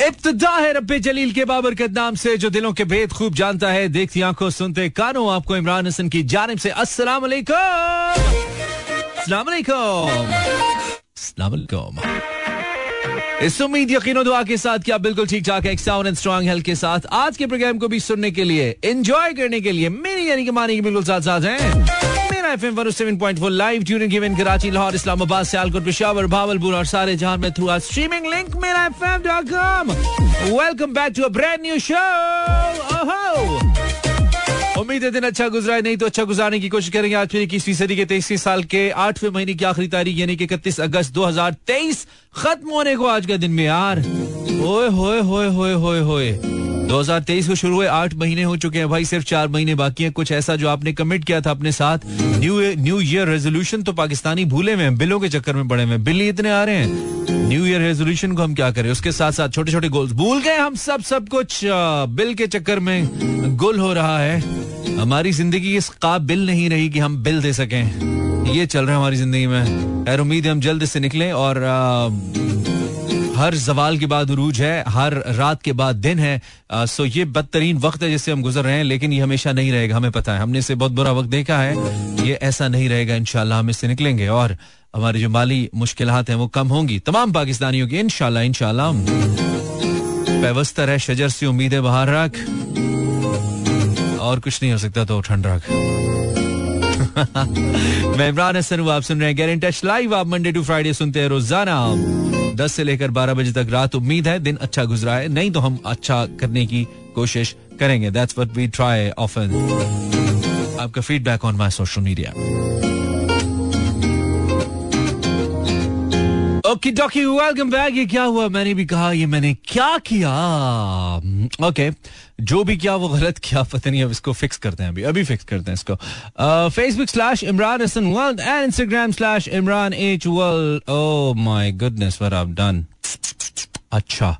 इब्तदा है रब्बे जलील के बाबरकत नाम से, जो दिलों के भेद खूब जानता है। देखती आँखों सुनते कानों, आपको इमरान हसन की जानब से अस्सलाम वालेकुम वालेकुम इस उम्मीद यकीन दुआ के साथ क्या बिल्कुल ठीक ठाक है साउंड एंड स्ट्रॉन्ग हेल्थ के साथ। आज के प्रोग्राम को भी सुनने के लिए एंजॉय करने के लिए, मेरी यानी कि मानी की बिल्कुल साथ साथ हैं। मेरा FM 107.4 live tuning given Karachi Lahore Islamabad Sialkot Peshawar Bahawalpur और सारे जहाँ में थ्रू स्ट्रीमिंग लिंक मेरा एफएम.com welcome back to brand new show उम्मीद दिन अच्छा गुजरा है, नहीं तो अच्छा गुजारने की कोशिश करेंगे आज फिर इक्कीसवीं सदी के तेईसवीं साल के आठवें महीने की आखिरी तारीख, यानी कि इकतीस अगस्त 2023 खत्म होने को आज का दिन में यार। ओए होए होए होए होए होए। 2023 को शुरू हुए आठ महीने हो चुके हैं भाई सिर्फ़ चार महीने बाकी हैं। कुछ ऐसा जो आपने कमिट किया था अपने साथ। न्यू न्यू ईयर रेजोल्यूशन तो पाकिस्तानी भूले हैं बिलों के चक्कर में पड़े हुए बिल इतने आ रहे हैं। न्यू ईयर रेजोल्यूशन को हम क्या करें? उसके साथ साथ छोटे छोटे गोल्स भूल गए हम सब सब कुछ बिल के चक्कर में गुल हो रहा है। हमारी ज़िंदगी इस काबिल नहीं रही कि हम बिल दे सकें। ये चल रहा है हमारी ज़िंदगी में। खैर उम्मीद है हम जल्द से निकलें और आ, हर जवाल के बाद उरूज है, हर रात के बाद दिन है सो ये बदतरीन वक्त है जिससे हम गुजर रहे हैं, लेकिन ये हमेशा नहीं रहेगा, हमें पता है। हमने इसे बहुत बुरा वक्त देखा है, ये ऐसा नहीं रहेगा इनशाला हम इससे निकलेंगे। और हमारी जो माली मुश्किल हैं वो कम होंगी। तमाम पाकिस्तानियों की इनशाला इनशाला व्यवस्था है, शजर से उम्मीदें बाहर रख। और कुछ नहीं हो सकता तो ठंड रख। मैं इमरान हसन हूँ, आप सुन रहे हैं टच लाइव आप मंडे टू फ्राइडे सुनते हैं रोज़ाना। दस से लेकर बारह बजे तक रात उम्मीद है, दिन अच्छा गुजरा है। नहीं तो हम अच्छा करने की कोशिश करेंगे। दैट्स वी ट्राई ऑफन आपका feedback on my social media okay dokey welcome back ये क्या हुआ? मैंने भी कहा ये मैंने क्या किया? Okay okay. जो भी किया वो गलत किया पता नहीं अब इसको फिक्स करते हैं अभी। अभी फिक्स करते हैं इसको। Facebook slash Imran Hasan world and Instagram slash Imran H world oh my goodness done अच्छा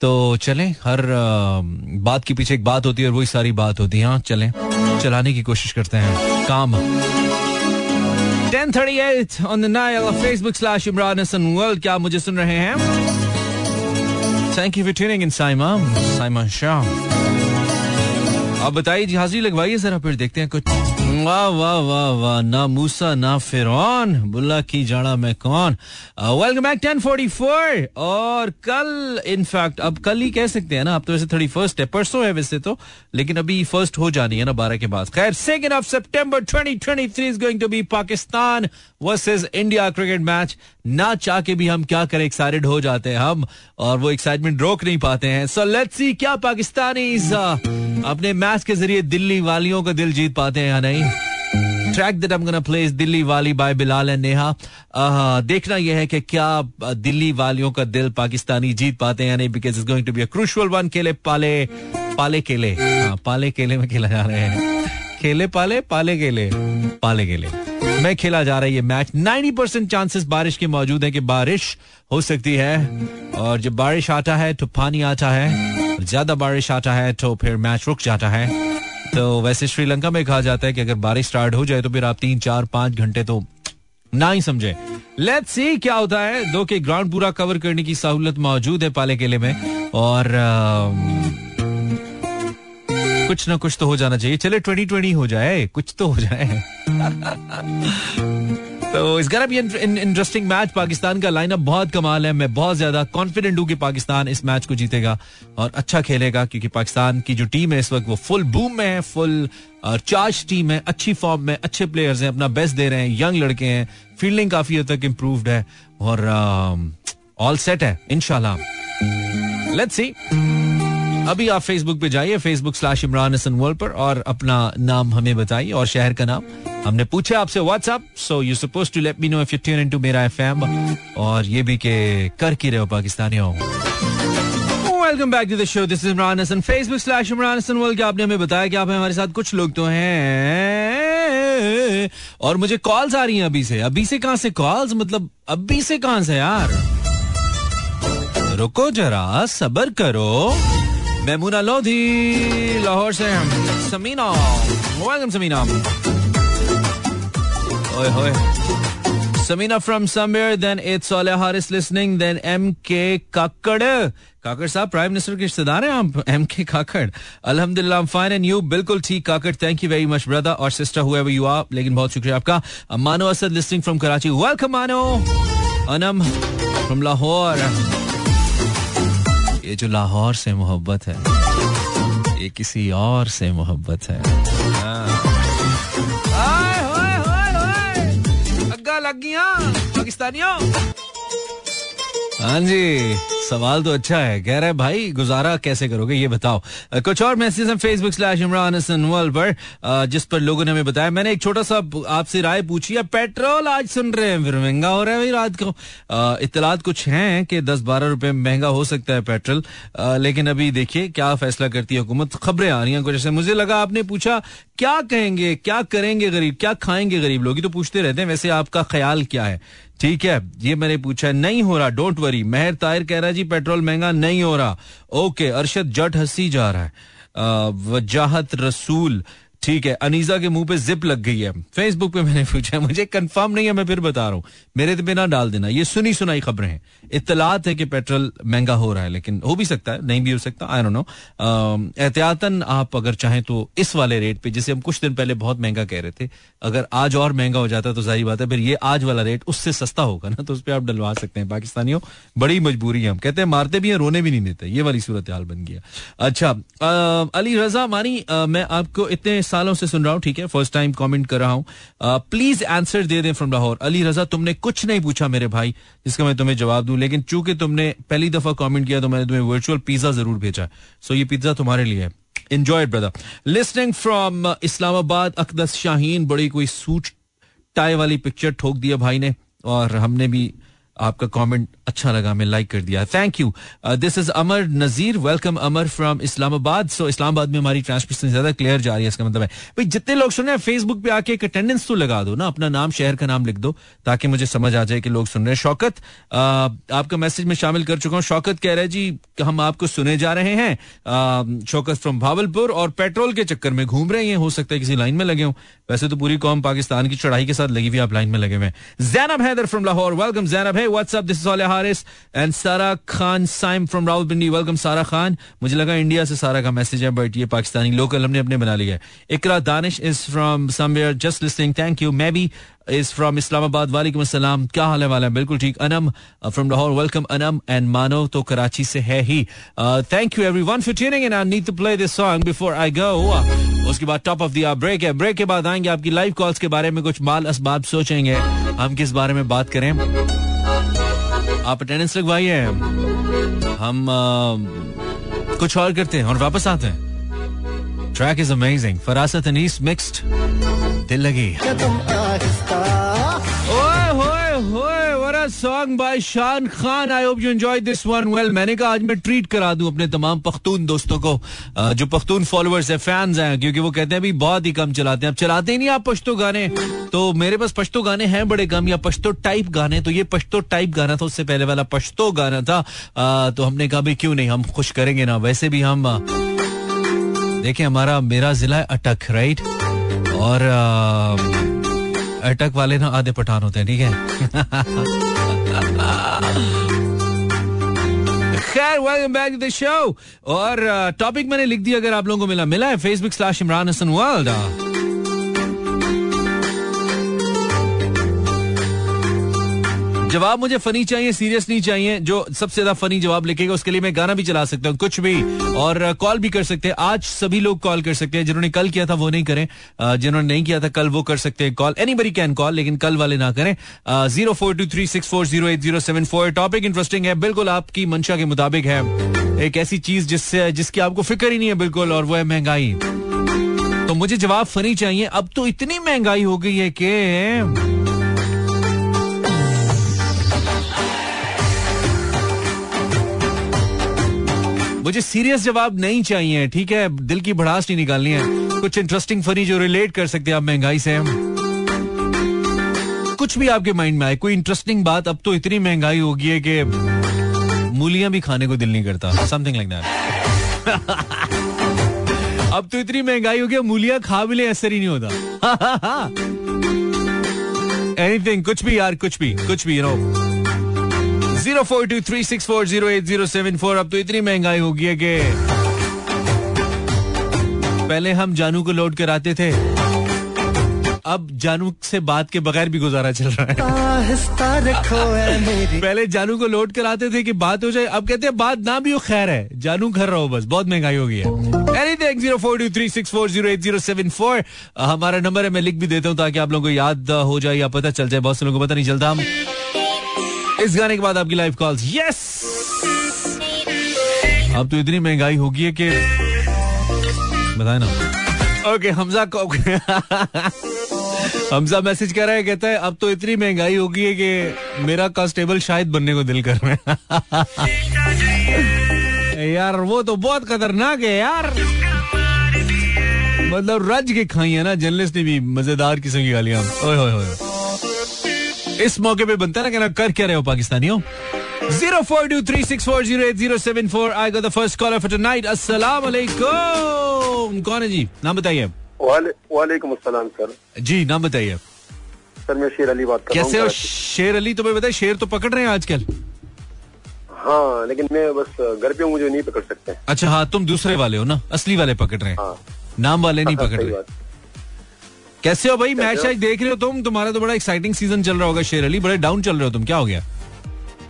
तो चलें हर uh, बात के पीछे एक बात होती है और वही सारी बात होती है। हाँ चलें। चलाने की कोशिश करते हैं। काम। 1038 on the Nile of Facebook slash Imran Hassan World क्या मुझे सुन रहे हैं thank you for tuning in Saima Saima Shah अब बताइए जी हाजिरी लगवाइए जरा फिर देखते हैं कुछ। वाह वाह वाह वाह ना मूसा ना फिरौन बुल्ला की जाना मैं कौन? Welcome back ten forty four और कल इनफैक्ट अब कल ही कह सकते हैं ना अब तो वैसे थर्टी फ़र्स्ट है परसों है वैसे तो लेकिन अभी फ़र्स्ट हो जानी है ना बारह के बाद। खैर second of September twenty twenty three is going to be Pakistan versus India cricket match ना चाह के भी हम क्या करें एक्साइटेड हो जाते हैं हम और वो एक्साइटमेंट रोक नहीं पाते हैं। सो लेट्स सी क्या पाकिस्तानी अपने मैच के ज़रिए दिल्ली वालियों का दिल जीत पाते हैं या नहीं track that I am gonna play is Delhi वाली बाय बिलाल एंड नेहा देखना यह है कि क्या दिल्ली वालियों का दिल पाकिस्तानी जीत पाते हैं या नहीं because is going to be a crucial one केले पाले पाले केले हाँ पाले केले में खेला जा रहे हैं खेले पाले पाले केले पाले केले में खेला जा रहा है ये मैच 90 परसेंट चांसेस बारिश के मौजूद है कि बारिश हो सकती है और जब बारिश आता है तो पानी आता है ज़्यादा बारिश आता है तो फिर मैच रुक जाता है। तो वैसे श्रीलंका में कहा जाता है कि अगर बारिश स्टार्ट हो जाए तो फिर आप तीन चार पाँच घंटे तो ना ही समझे। लेट्स सी क्या होता है। दो के ग्राउंड पूरा कवर करने की सहूलत मौजूद है पाले केले में। और आ, कुछ ना कुछ तो हो जाना चाहिए। चले ट्वेंटी ट्वेंटी हो जाए। कुछ तो हो जाए। तो इस भी इंटरेस्टिंग मैच पाकिस्तान का लाइनअप बहुत कमाल है। मैं बहुत ज़्यादा कॉन्फिडेंट हूँ कि पाकिस्तान इस मैच को जीतेगा और अच्छा खेलेगा, क्योंकि पाकिस्तान की जो टीम है इस वक्त वो फुल बूम में है फुल और चार्ज टीम है, अच्छी फॉर्म में, अच्छे प्लेयर्स हैं, अपना बेस्ट दे रहे हैं यंग लड़के हैं फील्डिंग काफ़ी हद तक इम्प्रूव्ड है और ऑल सेट है इनशाला लेट्स सी अभी आप फेसबुक पे जाइए Facebook slash Imran Hasan world पर, और अपना नाम हमें बताइए, और शहर का नाम। हमने पूछा आपसे WhatsApp so you suppose to let me know if you tune into मेरा एफएम और ये भी के कर की रहे हो पाकिस्तानियों। Welcome back to the show this is Imran Hasan Facebook slash Imran Hasan world आपने हमें बताया कि आप हमारे साथ कुछ लोग तो हैं, और मुझे कॉल्स आ रही हैं अभी से। अभी से कहाँ से कॉल्स मतलब अभी से कहाँ से यार? रुको जरा, सबर करो। मेमूना लोधी लाहौर से समीना। वेलकम समीना। ओए होए। Samina from somewhere, then it's Saleh Haris listening, then MK Kakkad. काकड़ साहब प्राइम मिनिस्टर के रिश्तेदार हैं आप? एम के काकड़ अल्हम्दुलिल्लाह फाइन एंड यू बिल्कुल ठीक Kakar thank you very much brother और सिस्टर हुए यू आर लेकिन बहुत शुक्रिया आपका। Mano Asad listening from Karachi. Welcome Mano. Anam from Lahore. ये जो लाहौर से मोहब्बत है ये किसी और से मोहब्बत है। गया पाकिस्तानियों। हाँ जी, सवाल तो अच्छा है। कह रहा भाई, गुजारा कैसे करोगे? ये बताओ। कुछ और मैसेज हम फेसबुक स्लैश इमरान हसन पर जिस पर लोगों ने हमें बताया। मैंने एक छोटा सा आपसे राय पूछी है। पेट्रोल आज सुन रहे हैं, फिर महँगा हो रहा है भाई रात को। इतलात कुछ हैं कि दस बारह रुपए महँगा हो सकता है पेट्रोल। लेकिन अभी देखिए, क्या फैसला करती है हुकूमत? खबरें आ रही हैं कुछ ऐसे। मुझे लगा आपने पूछा, क्या कहेंगे, क्या करेंगे गरीब, क्या खाएँगे गरीब? लोग तो पूछते रहते हैं, वैसे आपका ख्याल क्या है? ठीक है, ये मैंने पूछा, नहीं हो रहा डोंट वरी मेहर तायर कह रहा है, जी, पेट्रोल महँगा नहीं हो रहा। ओके अरशद, जट हँसी जा रहा है। वजाहत रसूल ठीक है, अनीजा के मुँह पे जिप लग गई है। फेसबुक पे मैंने पूछा, मुझे कंफर्म नहीं है, मैं फिर बता रहा हूँ। मेरे तो बिना डाल देना। ये सुनी सुनाई खबरें हैं। इतलात है कि पेट्रोल महँगा हो रहा है, लेकिन हो भी सकता है, नहीं भी हो सकता आई नो एहतियातन आप अगर चाहें तो इस वाले रेट पे, जिसे हम कुछ दिन पहले बहुत महँगा कह रहे थे, अगर आज और महँगा हो जाता तो ज़ाहिर बात है, फिर ये आज वाला रेट उससे सस्ता होगा ना तो उस पर आप डलवा सकते हैं। पाकिस्तानियों बड़ी मजबूरी है, हम कहते हैं, मारते भी हैं, रोने भी नहीं देते। ये वाली सूरत हाल बन गया अच्छा अली रजा, मानी मैं आपको इतने सालों से सुन रहा हूँ ठीक है? फ़र्स्ट टाइम कमेंट कर रहा हूँ। प्लीज़ आंसर दे दें फ्रॉम लाहौर। अली रजा तुमने कुछ नहीं पूछा मेरे भाई जिसका मैं तुम्हें जवाब दूँ लेकिन चूँकि तुमने पहली दफ़ा कमेंट किया तो मैंने तुम्हें वर्चुअल पिज्जा ज़रूर भेजा। सो ये पिज्जा तुम्हारे लिए है। Brother. Listening from uh, Islamabad Aqdas Shaheen बड़ी कोई सूट टाई वाली पिक्चर ठोक दिया भाई ने और हमने भी आपका कमेंट अच्छा लगा मैं लाइक कर दिया। Thank you this is Amar Nazir welcome Amar from Islamabad so Islamabad में हमारी ट्रांसमिशन ज़्यादा क्लियर जा रही है इसका मतलब है। भाई जितने लोग सुन रहे हैं फेसबुक पे आके एक अटेंडेंस तो लगा दो ना अपना नाम शहर का नाम लिख दो ताकि मुझे समझ आ जाए कि लोग सुन रहे हैं। शौकत uh, आपका मैसेज में शामिल कर चुका हूँ। शौकत कह रहे हैं जी हम आपको सुने जा रहे हैं। Uh, शौकत फ्रॉम भावलपुर और पेट्रोल के चक्कर में घूम रहे हैं। हो सकता है किसी लाइन में लगे हो। वैसे तो पूरी कौम पाकिस्तान की चढ़ाई के साथ लगी हुई आप लाइन में लगे हुए जैनब हैदर फ्रॉम लाहौर वेलकम जैनब है what's up this is Haris and Sara Khan Saim from Rawalpindi welcome Sara Khan मुझे लगा इंडिया से सारा का मैसेज है बट ये पाकिस्तानी लोकल हमने अपने बना लिया है। Iqra Danish is from somewhere just listening thank you मैं बी इज़ फ्रॉम इस्लामाबाद वालेकुम अस्सलाम क्या हाल है वाला बिल्कुल ठीक Anam from Lahore welcome Anam and Mano तो कराची से है ही thank you everyone for tuning in I need to play this song before I go उसके बाद टॉप ऑफ़ द ब्रेक है ब्रेक के बाद आएँगे आपकी लाइव कॉल्स के बारे में कुछ माल असबाब सोचेंगे हम किस बारे में बात करें आप अटेंडेंस लगवाइए हम uh, कुछ और करते हैं और वापस आते हैं track is amazing Farasat Anees mixed Dil Lagi song by Shan Khan I hope you enjoy this one well मैंने कहा, आज मैं ट्रीट करा दूँ अपने तमाम पख्तून दोस्तों को जो पख्तून फॉलोअर्स है फैंस हैं, क्योंकि वो कहते हैं भी बहुत ही कम चलाते हैं. अब चलाते ही नहीं आप पश्तो गाने। तो मेरे पास पश्तो गाने हैं बड़े कम, या पश्तो टाइप गाने। तो ये पश्तो टाइप गाना था, उससे पहले वाला पश्तो गाना था। तो हमने कहा क्यों नहीं, हम खुश करेंगे ना। वैसे भी हम देखें हमारा, मेरा जिला अटक राइट और अटक वाले ना आधे पठान होते हैं, ठीक है? खैर welcome back to the show और टॉपिक uh, मैंने लिख दिया अगर आप लोगों को मिला मिला है Facebook slash Imran Hasan world जवाब मुझे फनी चाहिए सीरियस नहीं चाहिए। जो सबसे ज़्यादा फनी जवाब लिखेगा, उसके लिए मैं गाना भी चला सकता हूँ, कुछ भी। और कॉल भी कर सकते हैं। आज सभी लोग कॉल कर सकते हैं। जिन्होंने कल किया था, वो नहीं करें। जिन्होंने नहीं किया था, कल वो कर सकते हैं call anybody can call लेकिन कल वाले ना करें। Zero four two three six four zero eight zero seven four topic interesting है। बिल्कुल आपकी मंशा के मुताबिक है। एक ऐसी चीज़ जिससे, जिसकी आपको फ़िक्र ही नहीं है बिल्कुल, और वो है महँगाई। तो मुझे जवाब फनी चाहिए। अब तो इतनी महँगाई हो गई है कि मुझे सीरियस जवाब नहीं चाहिए, ठीक है? दिल की भड़ास नहीं निकालनी है। कुछ इंटरेस्टिंग फनी जो रिलेट कर सकते हैं आप महँगाई से। कुछ भी आपके माइंड में आए, कोई इंटरेस्टिंग बात, अब तो इतनी महँगाई हो गई है कि मूलियाँ भी खाने को दिल नहीं करता। समथिंग लाइक दैट अब तो इतनी महँगाई हो गई मूलियाँ खा भी ले, असर ही नहीं होता। एनीथिंग कुछ भी यार, कुछ भी कुछ भी you know zero four two three six four zero eight zero seven four. अब तो इतनी महँगाई हो गई है कि पहले हम जानू को लोड कराते थे। अब जानू से बात के बगैर भी गुजारा चल रहा है। पहले जानू को लोड कराते थे कि बात हो जाए अब कहते हैं बात ना भी हो खैर है। जानू घर रहो बस बहुत महँगाई हो गई है। Anything zero four two three six four zero eight zero seven four. हमारा नंबर है मैं लिख भी देता हूँ ताकि आप लोगों को याद हो जाए या पता चल जाए बहुत से लोगों को पता नहीं चलता। हम इस गाने के बाद आपकी लाइव कॉल्स यस अब तो इतनी महँगाई होगी है कि बताए ना। ओके हमजा हमजा मैसेज कर रहा है, कहता है, अब तो इतनी महँगाई होगी है कि मेरा कांस्टेबल शायद बनने को दिल कर रहा है। यार, वो तो बहुत खतरनाक है यार। मतलब रज के खाई है ना जर्नलिस्ट ने भी मज़ेदार किस्म की गालियाँ। ओए होए होए इस मौके पे बनता है ना कहना कर क्या रहे हो पाकिस्तानियों? Zero four two three six four zero eight zero seven four I go the first caller for tonight अस्सलाम वालेकुम कौन है जी? नाम बताइए वालेकुम अस्सलाम सर। जी नाम बताइए सर मैं शेर अली बात कर कैसे हो? शेर अली तुम्हें बताए शेर तो पकड़ रहे हैं आजकल। हाँ लेकिन मैं बस घर पे हूँ, मुझे नहीं पकड़ सकते। अच्छा हाँ तुम दूसरे वाले हो ना असली वाले पकड़ रहे हैं। हाँ। नाम वाले नहीं हाँ, पकड़ रहे। कैसे हो भाई? मैच आज देख रहे हो तुम? तुम्हारा तो बड़ा एक्साइटिंग सीज़न चल रहा होगा शेर अली। बड़े डाउन चल रहे हो तुम। क्या हो गया?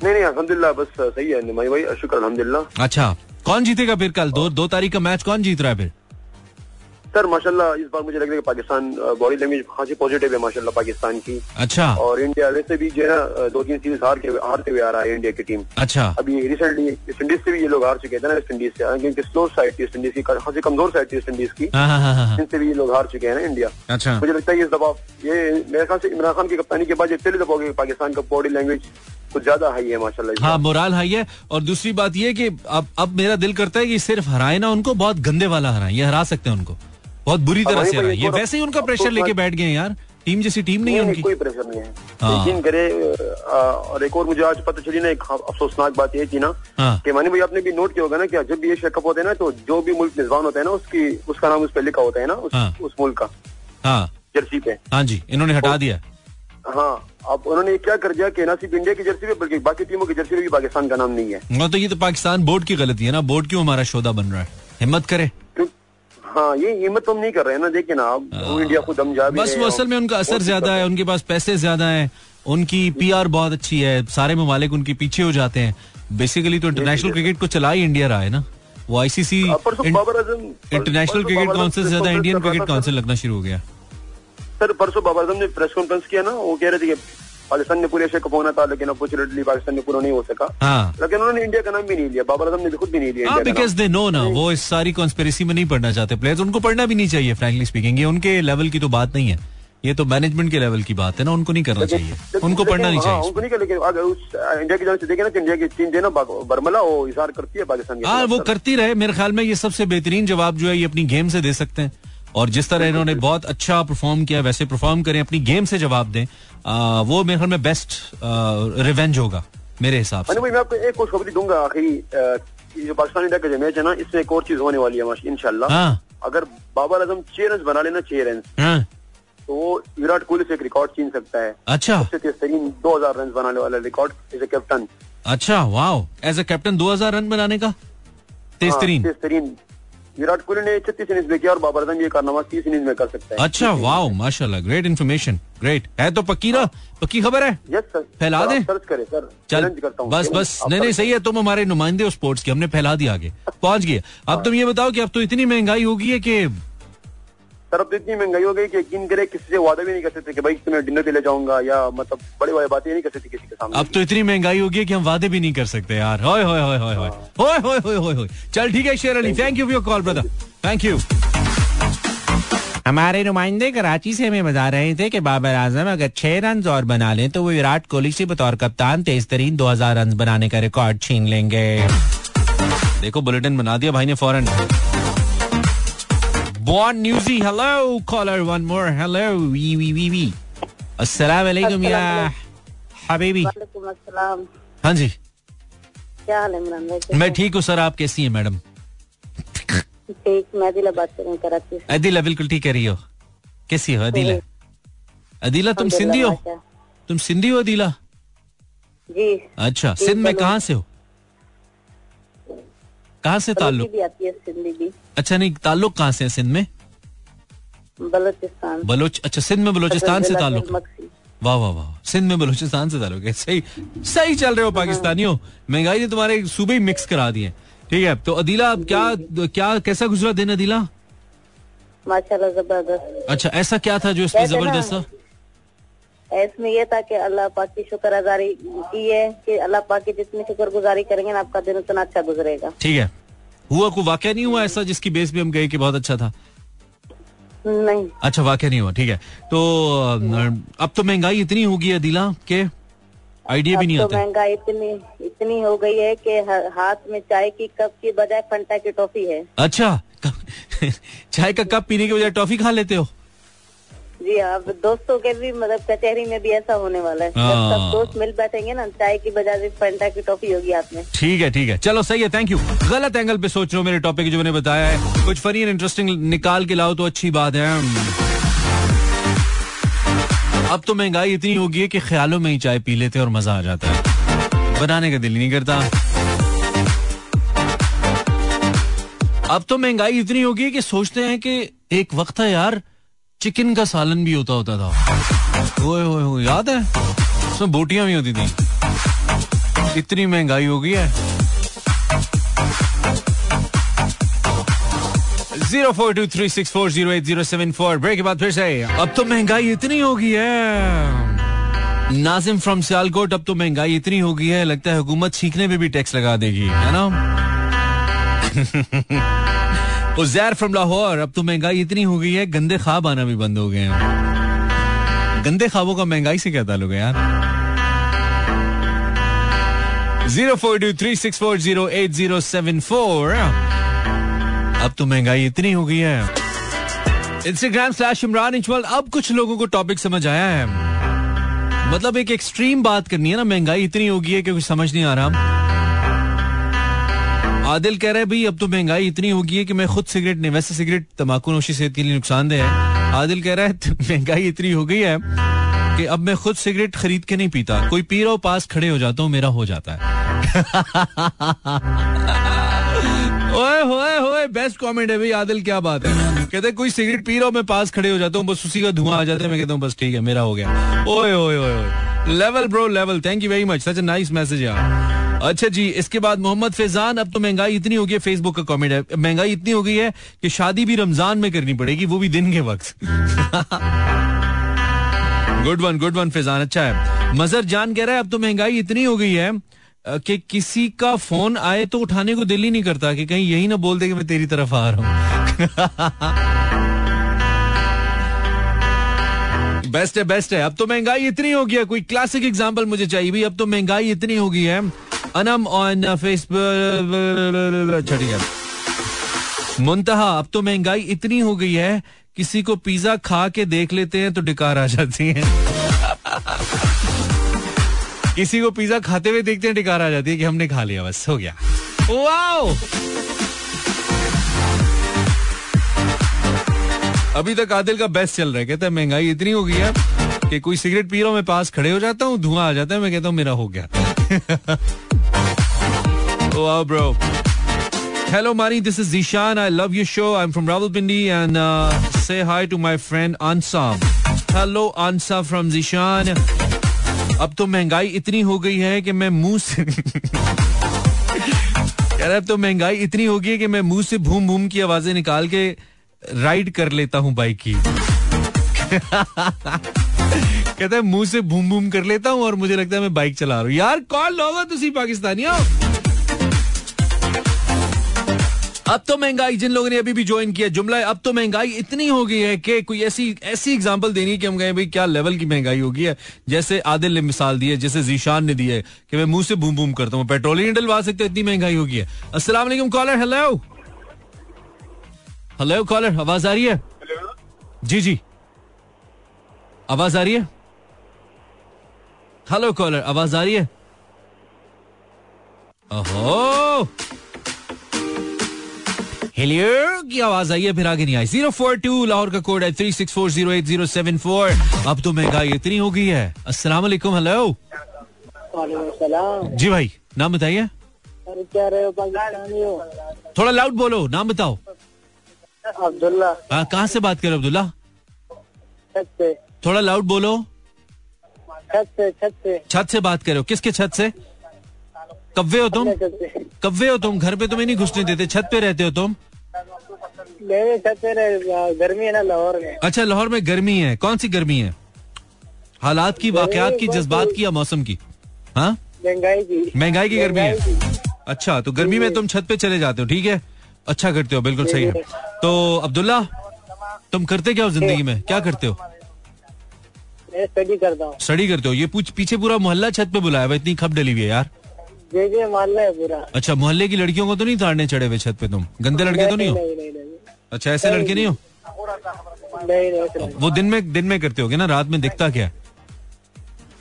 नहीं नहीं अलहमदिल्ला बस सही है भाई। शुक्र अलहमदिल्ला अच्छा कौन जीतेगा फिर कल? दो दो तारीख का मैच कौन जीत रहा है फिर? सर माशाल्लाह इस बार मुझे लग रहा है कि पाकिस्तान बॉडी लैंग्वेज खासी पॉजिटिव है माशाल्लाह पाकिस्तान की। अच्छा। और इंडिया वैसे भी जो है ना दो तीन सीरीज़ हार के हारते हुए आ रहा है इंडिया की टीम अच्छा। अभी रिसेंटली वेस्ट इंडीज से भी ये लोग हार चुके थे ना वेस्ट इंडीज से। क्योंकि स्लो साइड थी वेस्ट इंडीज की खासी कमज़ोर साइड थी वेस्ट इंडीज की। हाँ हाँ हाँ। इनसे भी ये लोग हार चुके हैं ना इंडिया अच्छा। मुझे लगता है इस दफ़ा ये मेरे ख्याल से इमरान खान की कप्तानी के बाद ये पहली दफ़ा होगी पाकिस्तान का बॉडी लैंग्वेज कुछ ज़्यादा हाई है माशाल्लाह हाँ मोराल हाई है। और दूसरी बात ये कि अब अब मेरा दिल करता है कि सिर्फ़ हराए ना उनको बहुत गंदे वाला हराए ये हरा सकते हैं उनको। बहुत बुरी तरह से हराए ये वैसे ही उनका प्रेशर तो लेके बैठ गए यार। टीम जैसी टीम नहीं है उनकी। कोई प्रेशर नहीं है। हाँ। यकीन करे और एक और मुझे आज पता चली ना एक अफसोसनाक बात ये थी ना हाँ। कि मानी भाई आपने भी नोट किया होगा ना कि जब भी एशिया कप होते हैं ना तो जो भी मुल्क मेजबान होता है ना उसकी उसका नाम उस पर लिखा होता है ना उस, हाँ। उस मुल्क का। हाँ। जर्सी पे। हाँ जी इन्होंने हटा दिया। हाँ अब उन्होंने क्या कर दिया कि ना सिर्फ़ इंडिया की जर्सी पे बल्कि बाकी टीमों की जर्सी पे भी पाकिस्तान का नाम नहीं है। हाँ, तो ये तो पाकिस्तान बोर्ड की गलती है ना बोर्ड क्यों हमारा शोधा बन रहा है? हिम्मत करे। हाँ ये हिम्मत तो हम नहीं कर रहे हैं ना देखिए ना वो इंडिया खुद हम जा भी बस वो असल में उनका असर ज़्यादा है उनके पास पैसे ज़्यादा है उनकी पीआर बहुत अच्छी है सारे ममालिक उनके पीछे हो जाते हैं। बेसिकली तो इंटरनेशनल क्रिकेट को चला ही इंडिया रहा है ना। वो आईसीसी इंटरनेशनल क्रिकेट काउंसिल से ज़्यादा इंडियन क्रिकेट काउंसिल लगना शुरू हो गया। सर परसों बाबर आज़म ने प्रेस कॉन्फ्रेंस किया ना वो कह रहे थे कि पाकिस्तान ने पूरे एशिया कप होना था लेकिन अपॉर्चुनेटली पाकिस्तान ने पूरा नहीं हो सका। हाँ। लेकिन उन्होंने इंडिया का नाम भी नहीं लिया बाबर आज़म ने भी खुद भी नहीं लिया हाँ बिकॉज़ दे नो ना वो इस सारी कॉन्स्पेरेसी में नहीं पढ़ना चाहते प्लेयर्स उनको पढ़ना भी नहीं चाहिए फ्रेंकली स्पीकिंग ये उनके लेवल की तो बात नहीं है। ये तो मैनेजमेंट के लेवल की बात है ना उनको नहीं करना चाहिए। उनको पढ़ना नहीं हाँ, चाहिए उनको नहीं लेकिन अगर उस इंडिया की जान से देखे ना इंडिया की टीम जो है ना बर्मला वो इशार करती है पाकिस्तान के हाँ वो करती रहे मेरे ख्याल में ये सबसे बेहतरीन जवाब जो है ये अपनी गेम से दे सकते हैं। और जिस तरह इन्होंने बहुत अच्छा परफॉर्म किया वैसे परफॉर्म करें अपनी गेम से जवाब दें आ, वो मेरे ख्याल में बेस्ट रिवेंज होगा मेरे हिसाब से। मैं आपको एक खुशखबरी दूँगा आखिरी जो पाकिस्तान इंडिया का जो मैच है ना इसमें एक और चीज़ होने वाली है इंशाल्लाह। हाँ। अगर बाबर आज़म छह रन बना लेना छह रन हाँ। तो वो विराट कोहली से एक रिकॉर्ड छीन सकता है। अच्छा। सबसे तेज तरीन दो हज़ार रन बनाने वाला रिकॉर्ड एज ए कैप्टन अच्छा wow as a captain 2000 run बनाने का? तेज तरीन। तेज तरीन। विराट कोहली ने छत्तीस इनिंग्स में किया और बाबर आज़म ये कारनामा तीस इनिंग में कर सकता है। अच्छा वाह माशाल्लाह ग्रेट इन्फॉर्मेशन ग्रेट है तो पक्की ना? पक्की खबर है? यस सर फैला दे? सर्च करें सर चल चैलेंज करता हूँ बस बस नहीं नहीं सही है तुम हमारे नुमाइंदे हो स्पोर्ट्स के हमने फैला दिया आगे। पहुँच गए। अब तुम ये बताओ कि अब तो इतनी महँगाई होगी है कि सर अब तो इतनी महँगाई हो गई कि यकीन करे किसी से वादा भी नहीं कर सकते कि भाई तुम्हें डिनर पे ले जाऊँगा या मतलब बड़े बड़े बातें नहीं कर सकते किसी के सामने। अब तो इतनी महँगाई हो गई कि हम वादे भी नहीं कर सकते यार। होय होय होय होय होय। होय होय होय होय होय। चल ठीक है Sher Ali thank you for your call brother thank you हमारे नुमाइंदे कराची से हमें बता रहे थे कि बाबर आज़म अगर छह रन और बना लें तो वो विराट कोहली से बतौर कप्तान तेज तरीन दो हज़ार रन बनाने का रिकॉर्ड छीन लेंगे। देखो बुलेटिन बना दिया भाई ने फ़ौरन। बॉन न्यूजी hello caller one more hello we वी वी वी अस्सलाम वालेकुम या हबीबी वालेकुम अस्सलाम हाँ जी। क्या हाल है इमरान भाई? मैं ठीक हूँ सर आप कैसी हैं मैडम? ठीक मैं दिला बात कर रही हूँ कराची से। अदिला बिल्कुल ठीक कह रही हो। कैसी हो अदिला अदिला तुम सिंधी हो? तुम सिंधी हो अदीला? जी। अच्छा सिंध में कहाँ से हो? कहाँ से ताल्लुक? है अच्छा नहीं ताल्लुक कहाँ से है सिंध में? बलोचिस्तान बलोच अच्छा सिंध में बलोचिस्तान से ताल्लुक। वाह वाह वाह सिंध में बलूचिस्तान से ताल्लुक है। सही सही चल रहे हो पाकिस्तानियों। महँगाई ने तुम्हारे सूबे ही मिक्स करा दिए। ठीक है तो अदीला अब क्या क्या कैसा गुजरा दिन अदीला? माशाल्लाह ज़बरदस्त। अच्छा ऐसा क्या था जो इसमें ज़बरदस्त था? इसमें ये था कि अल्लाह पाक की शुक्र अजारी की है कि अल्लाह पाक की जितनी शुक्र गुजारी करेंगे ना आपका दिन उतना अच्छा गुजरेगा। ठीक है। हुआ कोई वाक्य नहीं हुआ ऐसा जिसकी बेस पे हम गए कि बहुत अच्छा था? नहीं। अच्छा वाक्य नहीं हुआ ठीक है। तो अब तो महँगाई इतनी होगी अदीला के आइडिया भी नहीं तो आता। महँगाई इतनी इतनी हो गई है कि हाथ में चाय की कप की बजाय फंटा की टॉफी है। अच्छा चाय का कप पीने के बजाय टॉफी खा लेते हो? जी हाँ अब दोस्तों के भी मतलब कचहरी में भी ऐसा होने वाला है। जब हाँ। सब दोस्त मिल बैठेंगे ना चाय की बजाय फंटा की टॉफी होगी में। ठीक है ठीक है। चलो सही है थैंक यू गलत एंगल पे सोच रहे हो मेरे टॉपिक जो मैंने बताया है। कुछ फनी एंड इंटरेस्टिंग निकाल के लाओ तो अच्छी बात है। अब तो महँगाई इतनी होगी है कि ख्यालों में ही चाय पी लेते हैं और मज़ा आ जाता है। बनाने का दिल नहीं करता। अब तो महँगाई इतनी होगी है कि सोचते हैं कि एक वक्त था यार चिकन का सालन भी होता होता था। ओए ओए याद है? उसमें बोटियाँ भी होती थी। इतनी महँगाई हो गई है। Zero four two three six four zero eight zero seven four, break के बाद फिर से। अब तो महँगाई इतनी हो गई है। नाजिम फ्रॉम सियालकोट, अब तो महँगाई इतनी हो गई है, लगता है हुकूमत सीखने पे भी टैक्स लगा देगी, है ना? उजैर फ्रॉम लाहौर, अब तो महँगाई इतनी हो गई है, गंदे ख्वाब आना भी बंद हो गए हैं। गंदे ख्वाबों का महँगाई से क्या ताल्लुक है यार? Zero four two three six four zero eight zero seven four. अब तो महँगाई इतनी हो गई है। इंस्टाग्राम स्लैश इमरान इजमल अब कुछ लोगों को टॉपिक समझ आया है। मतलब एक एक्सट्रीम बात करनी है ना, महँगाई इतनी हो गई है कि कुछ समझ नहीं आ रहा। आदिल कह रहे है, भाई, अब तो महँगाई इतनी हो गई है कि मैं खुद सिगरेट नहीं, वैसे सिगरेट तंबाकू नोशी सेहत के लिए नुकसानदेह है। आदिल कह रहा है तो महँगाई इतनी हो गई है कि अब मैं खुद सिगरेट खरीद के नहीं पीता। कोई पी रहा हो, पास खड़े हो जाता हूँ, मेरा हो जाता है। ओए होए होए बेस्ट कमेंट है भाई, आदिल, क्या बात है? कहते कोई सिगरेट पी रहा हूँ, मैं पास खड़े हो जाता हूँ, बस उसी का धुआँ आ जाता है। मैं कहता हूँ, बस ठीक है, मेरा हो गया। ओए ओए ओए level bro level thank you very much such nice message यार। अच्छा जी, इसके बाद मोहम्मद फैजान, अब तो महँगाई इतनी हो गई है फेसबुक का कमेंट है। महँगाई इतनी हो गई है कि शादी भी रमज़ान में करनी पड़ेगी, वो भी दिन के वक्त। Good one good one Faizan अच्छा है। मजर जान कह रहा है, अब तो महँगाई इतनी हो गई है कि किसी का फ़ोन आए तो उठाने को दिल ही नहीं करता कि कहीं यही ना बोल दे कि मैं तेरी तरफ़ आ रहा हूँ। बेस्ट है बेस्ट है। अब तो महँगाई इतनी हो गई है, कोई क्लासिक एग्जांपल मुझे चाहिए भी, अब तो महँगाई इतनी हो गई है अनम ऑन फेसबुक अच्छा मुंतहा, अब तो महँगाई इतनी हो गई है, किसी को पिज्जा खा के देख लेते हैं तो डिकार आ जाती है। किसी को पिज्जा खाते हुए देखते हैं, डिकार आ जाती है कि हमने खा लिया, बस, हो गया। वाओ! अभी तक आदिल का बेस्ट चल रहा है, कहता है, महँगाई इतनी हो गई है कि कोई सिगरेट पी रहा हूँ, मैं पास खड़े हो जाता हूँ, धुआँ आ जाता है, मैं कहता हूँ, मेरा हो गया। Wow bro Hello, Mani. This is Zishan. I love your show. I'm from Rawalpindi and uh, say hi to my friend Ansam. Hello, Ansa from Zishan. अब तो महँगाई इतनी हो गई है कि मैं मुँह से यार अब तो महँगाई इतनी हो गई है कि मैं मुँह से भूम भूम की आवाज़ें निकाल के राइड कर लेता हूँ बाइक की कहता है मुँह से भूम भूम कर लेता हूँ और मुझे लगता है मैं बाइक चला रहा हूँ यार कौन लोग हो तुसी पाकिस्तानियों अब तो महँगाई जिन लोगों ने अभी भी ज्वाइन किया जुमला है अब तो महँगाई इतनी हो गई है कि कोई ऐसी ऐसी एग्जांपल देनी कि हम कहें भाई क्या लेवल की महँगाई हो गई है जैसे आदिल ने मिसाल दी है जैसे जीशान ने दी है कि मैं मुँह से बूम बूम करता हूँ पेट्रोल ही डलवा सकते इतनी महँगाई हो। गई है कॉलर हेलो हेलो कॉलर आवाज़ आ रही है? जी जी। आवाज़ आ रही है? हेलो कॉलर आवाज़ आ रही है? ओहो! की आवाज़ आई है फिर आगे नहीं आई ज़ीरो फोर टू लाहौर का कोड है three six four zero eight zero seven four अब तो महँगाई इतनी हो गई है अस्सलाम वालेकुम हेलो वालेकुम जी भाई नाम बताइए थोड़ा लाउड बोलो नाम बताओ अब्दुल्ला कहाँ से बात कर अब्दुल्ला थोड़ा लाउड बोलो छत से छत से छत से बात करो किसके छत से कब्वे हो तुम कब्वे हो तुम घर पे तुम्हें नहीं घुसने देते छत पे रहते हो तुम गर्मी है ना लाहौर में। अच्छा लाहौर में गर्मी है। कौन सी गर्मी है? हालात की वाकयात की जज्बात की या मौसम की? हाँ? महँगाई की। महँगाई की गर्मी है। अच्छा तो गर्मी में तुम छत पे चले जाते हो ठीक है? अच्छा करते हो बिल्कुल सही है। तो अब्दुल्ला तुम करते क्या हो ज़िंदगी में? क्या करते हो? स्टडी करता हूँ। स्टडी करते हो? ये पूछ पीछे पूरा मोहल्ला छत पे बुलाया हुआ इतनी खप डली हुई है यार। जे जे मानना है पूरा। अच्छा मोहल्ले की लड़कियों को तो नहीं ताड़ने चढ़े हुए छत पे तुम? गंदे लड़के तो नहीं हो? अच्छा ऐसे लड़के नहीं हो? नहीं नहीं वो दिन में दिन में करते होगे ना? रात में दिखता क्या? है?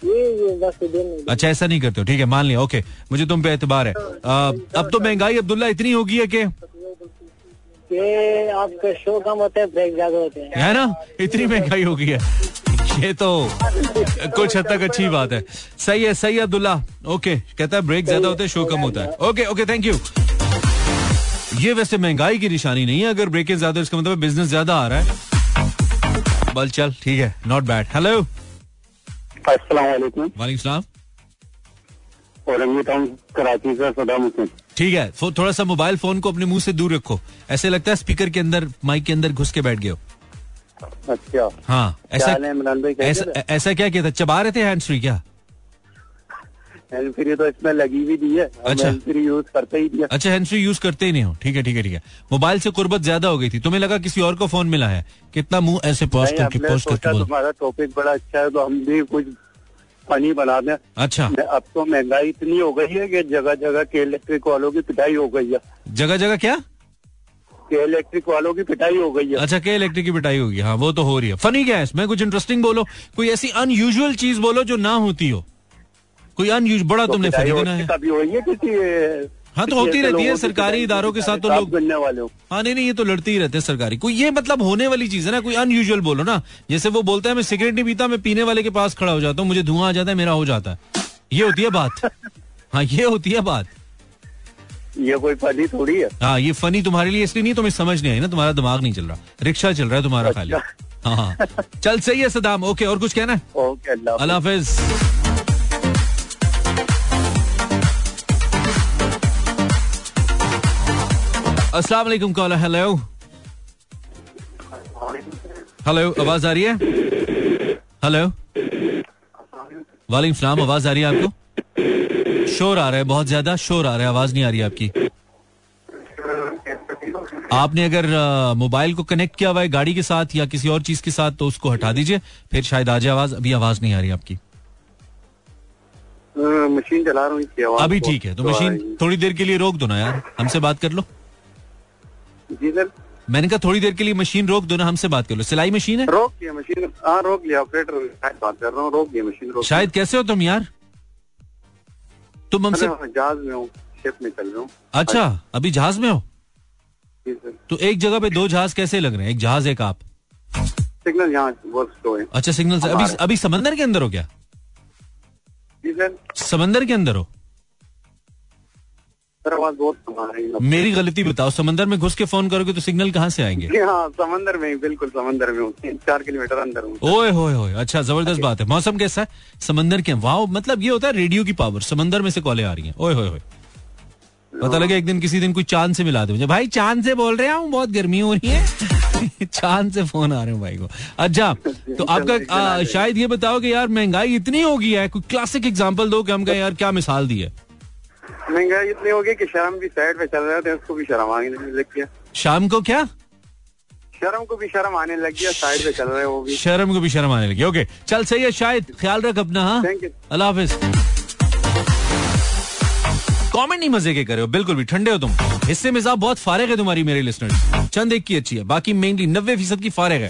ये ये बस दिन नहीं अच्छा ऐसा नहीं करते हो। ठीक है मान लिया। ओके मुझे तुम पे एतबार है। आ, अब तो महँगाई अब्दुल्ला इतनी होगी है कि? कि आपका शो कम होता है ब्रेक ज़्यादा होते हैं। है ना? इतनी महँगाई हो गई है। ये तो कुछ हद तक अच्छी बात है। सही है सही है अब्दुल्ला। ओके कहता है ब्रेक ज़्यादा होते हैं शो कम होता है। ओके ओके थैंक यू ये वैसे महँगाई की निशानी नहीं है अगर ब्रेक ज़्यादा इसका मतलब बिज़नेस ज़्यादा आ रहा है। बल चल ठीक है नॉट बैड हेलो वालेकुम कराची से सदाम हुसैन ठीक है फो- थोड़ा सा मोबाइल फ़ोन को अपने मुँह से दूर रखो। ऐसे लगता है स्पीकर के अंदर माइक के अंदर घुस के बैठ गए हो। अच्छा। हाँ ऐसा ऐसा क्या किया था? चबा रहे थे हैंड फ्री क्या? हैंड फ्री तो इसमें लगी भी दी है। अच्छा। फ्री यूज़ करते ही दिया अच्छा हैंड फ्री यूज़ करते ही नहीं हो। ठीक है ठीक है ठीक है। मोबाइल से कुर्बत ज़्यादा हो गई थी। तुम्हें लगा किसी और को फ़ोन मिला है? कितना मुँह ऐसे पॉज करके पॉज करके तुम्हारा टॉपिक बड़ा अच्छा है तो हम भी कुछ फनी बना दें अच्छा। अब तो महँगाई इतनी हो गई है कि जगह जगह के इलेक्ट्रिक वालों की पिटाई हो गई है। जगह जगह क्या? के इलेक्ट्रिक वालों की पिटाई हो गई है। अच्छा के इलेक्ट्रिक की पिटाई होगी। हाँ वो तो हो रही है। फनी क्या है इसमें? कुछ इंटरेस्टिंग बोलो। कोई ऐसी अनयूजुअल चीज़ बोलो जो ना होती हो। कोई अनयूज बड़ा तो तुमने बना है है किसी हाँ, तो होती रहती है, सरकारी पिटाई इदारों के साथ तो लोग- बनने वाले हो। हाँ नहीं नहीं ये तो लड़ते ही रहते हैं सरकारी। कोई ये मतलब होने वाली चीज़ है ना कोई अनयूजल बोलो ना। जैसे वो बोलता है मैं सिगरेट नहीं पीता मैं पीने वाले के पास खड़ा हो जाता हूँ मुझे धुआँ आ जाता है मेरा हो जाता है। ये होती है बात। हाँ ये होती है बात। ये कोई फनी थोड़ी है। हाँ ये फनी तुम्हारे लिए इसलिए नहीं तुम्हें समझ नहीं आई ना तुम्हारा दिमाग नहीं चल रहा। रिक्शा चल रहा है तुम्हारा खाली। हाँ हाँ। चल सही है सदाम ओके और कुछ कहना है? ओके अल्लाह हाफिज। अस्सलाम वालेकुम कॉलर हेलो हेलो आवाज़ आ रही है? हेलो वालेकुम सलाम आवाज़ आ रही है आपको? शोर आ रहा है बहुत ज़्यादा शोर आ रहा है आवाज़ नहीं आ रही है आपकी। आपने अगर मोबाइल को कनेक्ट किया हुआ है गाड़ी के साथ या किसी और चीज़ के साथ तो उसको हटा दीजिए फिर शायद आ जाए आवाज़ अभी आवाज़ नहीं आ रही आपकी। मशीन चला रहा हूँ अभी ठीक है तो तो मशीन थोड़ी देर के लिए रोक दो ना यार हमसे बात कर लो। जी सर। मैंने कहा थोड़ी देर के लिए मशीन रोक दो ना हमसे बात कर लो। सिलाई मशीन है? रोक लिया मशीन। हाँ रोक लिया। ऑपरेटर शायद बात कर रहा हूँ। रोक लिया मशीन रोक शायद कैसे हो तुम यार? तुम हमसे हाँ, जहाज़ में हूँ। शिप में चल रहा हूँ। अच्छा अभी जहाज़ में हो? तो एक जगह पे दो जहाज़ कैसे लग रहे हैं? एक जहाज़ एक आप। सिग्नल यहाँ बहुत स्लो है। अच्छा सिग्नल अभी अभी समंदर के अंदर हो क्या? समंदर के अंदर हो? सर आवाज़ बहुत कम आ रही है। मेरी गलती बताओ समंदर में घुस के फ़ोन करोगे तो सिग्नल कहाँ से आएँगे? हाँ समंदर में बिल्कुल समंदर में हूँ। चार किलोमीटर अंदर हूँ। ओए होए होए अच्छा ज़बरदस्त बात है। मौसम कैसा है? समंदर के वाह मतलब ये होता है रेडियो की पावर समंदर में से कॉले आ रही है। ओए होए होए। पता लगे एक दिन किसी दिन कोई चाँद से मिला दे मुझे। भाई चाँद से बोल रहे हूँ बहुत गर्मी हो रही है। चाँद से फ़ोन आ रहे हैं भाई को। अच्छा तो आपका आ, शायद ये बताओ कि यार महँगाई इतनी हो गई है कोई क्लासिक एग्जांपल दो कि हम कहें यार क्या मिसाल दी है? महँगाई इतनी होगी कि शर्म भी साइड पे चल रहे थे उसको भी शर्म आने लग गया। शाम को क्या? शर्म को भी शर्म आने लग गया साइड पे चल रहे हैं वो भी। शर्म को भी शर्म आने लगी। ओके चल सही है शायद ख्याल रख अपना हाँ? अल्लाह हाफिज। कमेंट नहीं मज़े के करे हो बिल्कुल भी ठंडे हो तुम। हिस्से में बहुत फारग है तुम्हारी मेरे लिसनर चंद एक की अच्छी है बाकी मेनली नब्बे फ़ीसद की फारग है।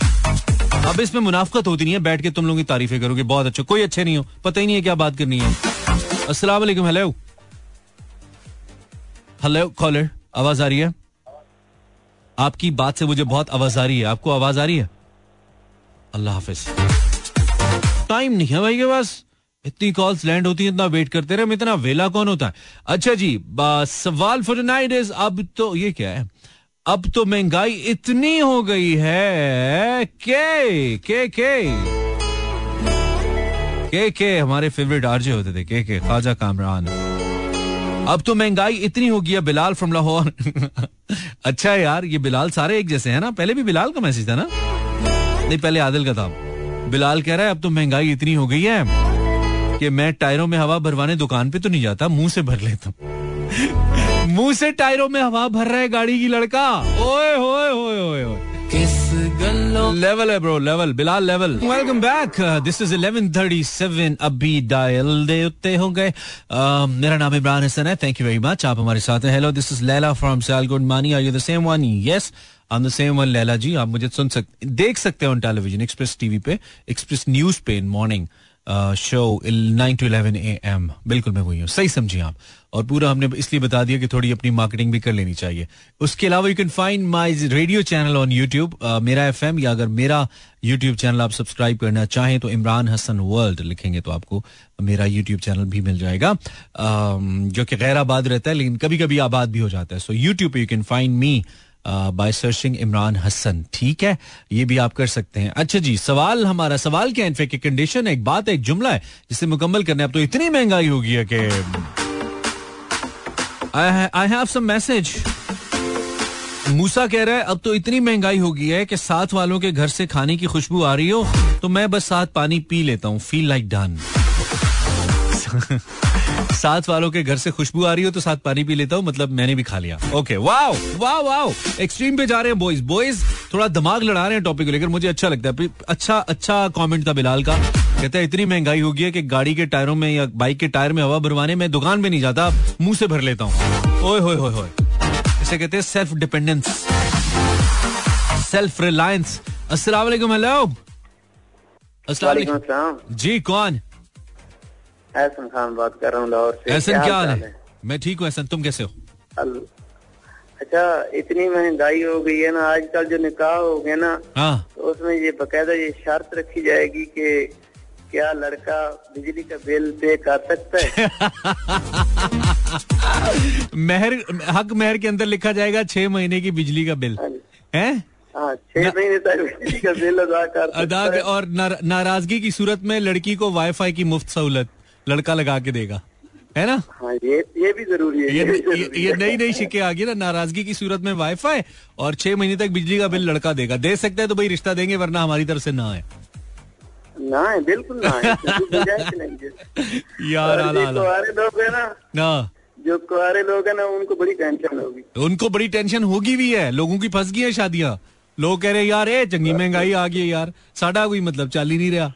अब इसमें मुनाफकत होती नहीं है बैठ के तुम लोगों की तारीफें करोगे बहुत अच्छे कोई अच्छे नहीं हो पता ही नहीं है क्या बात करनी है। वालेकुम हेलो हेलो कॉलर आवाज़ आ रही है? आपकी बात से मुझे बहुत आवाज़ आ रही है। आपको आवाज़ आ रही है? अल्लाह हाफिज। टाइम नहीं है भाई के पास। इतनी कॉल्स लैंड होती है, इतना वेट करते रहे इतना वेला कौन होता है? अच्छा जी सवाल फॉर नाइट इज़ अब तो ये क्या है? अब तो महँगाई इतनी हो गई है। के के के? के के? हमारे फेवरेट आरजे होते थे, के के, ख्वाजा कामरान। अब तो महँगाई इतनी हो गई है बिलाल फ्रॉम लाहौर। अच्छा है यार, ये बिलाल सारे एक जैसे हैं ना? पहले भी बिलाल का मैसेज था ना? नहीं, पहले आदिल का था। बिलाल कह रहा है, अब तो महँगाई इतनी हो गई है कि मैं टायरों में हवा भरवाने दुकान पे तो नहीं जाता, मुँह से भर लेता मुँह से टायरों में हवा भर रहा है गाड़ी की लड़का। ओए, होए होए होए होए। लेवल है bro level Bilal level welcome back this is 11:37 अभी डायल दे उत्ते हो गए uh, मेरा नाम इमरान हसन है थैंक यू वेरी मच आप हमारे साथ हैं। Hello this is Laila from good मानी are you the same one yes I the same one Laila ji आप मुझे सुन सकते देख सकते हो ऑन टेलीविज़न एक्सप्रेस टीवी पे एक्सप्रेस न्यूज़ पे in morning show nine to eleven A M बिल्कुल मैं वही हूँ। सही समझिए आप। और पूरा हमने इसलिए बता दिया कि थोड़ी अपनी मार्केटिंग भी कर लेनी चाहिए। उसके अलावा you can find my radio channel on YouTube मेरा एफ़ एम या अगर मेरा यूट्यूब चैनल आप सब्सक्राइब करना चाहें तो इमरान हसन वर्ल्ड लिखेंगे तो आपको मेरा यूट्यूब चैनल भी मिल जाएगा। जो कि गैर आबाद रहता है, लेकिन कभी कभी आबाद भी हो जाता है। So YouTube you can find me by searching Imran Hasan ठीक है? ये भी आप कर सकते हैं। अच्छा जी, सवाल हमारा, सवाल क्या इनफेक्ट कंडीशन है, एक बात है, एक जुमला है, जिसे मुकम्मल करने अब तो इतनी महँगाई होगी है कि आई हैव सम मैसेज मूसा कह रहा है, अब तो इतनी महँगाई हो गई है कि साथ वालों के घर से खाने की खुशबू आ रही हो तो मैं बस साथ पानी पी लेता हूँ। फील लाइक डन साथ वालों के घर से खुशबू आ रही हो तो साथ पानी पी लेता हूँ मतलब मैंने भी खा लिया। Okay wow wow wow extreme पे जा रहे हैं बॉयज़ बॉयज़ थोड़ा दिमाग लड़ा रहे हैं टॉपिक को लेकर मुझे अच्छा लगता है। अच्छा अच्छा कमेंट था बिलाल का। कहता है इतनी महँगाई हो गई है कि गाड़ी के टायरों में या बाइक के टायर में हवा भरवाने में दुकान में नहीं जाता मुँह से भर लेता हूँ। ओए होए होए होए। इसे कहते हैं सेल्फ डिपेंडेंस सेल्फ रिलायंस अस्सलाम वालेकुम हेलो अस्सलाम। जी कौन? एहसन खान बात कर रहा हूँ लाहौर से। एहसन क्या हाल है? मैं ठीक हूँ एहसन तुम कैसे हो? अच्छा इतनी महँगाई हो गई है ना आजकल जो निकाह हो गया ना हाँ। तो उसमें ये बकायदा ये शर्त रखी जाएगी कि क्या लड़का बिजली का बिल पे कर सकता है? मेहर हक मेहर के अंदर लिखा जाएगा छह महीने की बिजली का बिल। हाँ है? हाँ छह महीने तक बिजली का बिल अदा कर अदा और नाराज़गी की सूरत में लड़की को वाईफाई की मुफ़्त सहूलत। लड़का लगा के देगा। है ना? हाँ ये ये भी ज़रूरी है। ये ये, ये, ये नई नई शिके आ गई ना नाराज़गी की सूरत में वाईफाई और छह महीने तक बिजली का बिल लड़का देगा। दे सकते हैं तो भाई रिश्ता देंगे वरना हमारी तरफ़ से ना है ना है बिल्कुल ना है यार लोग है ना ना। जो कुआरे लोग है ना उनको बड़ी टेंशन होगी। उनको बड़ी टेंशन होगी भी है। लोगों की फंस गई है शादियाँ। लोग कह रहे यार ए चंगी महँगाई आ गई यार। साडा कोई मतलब चल ही नहीं रहा।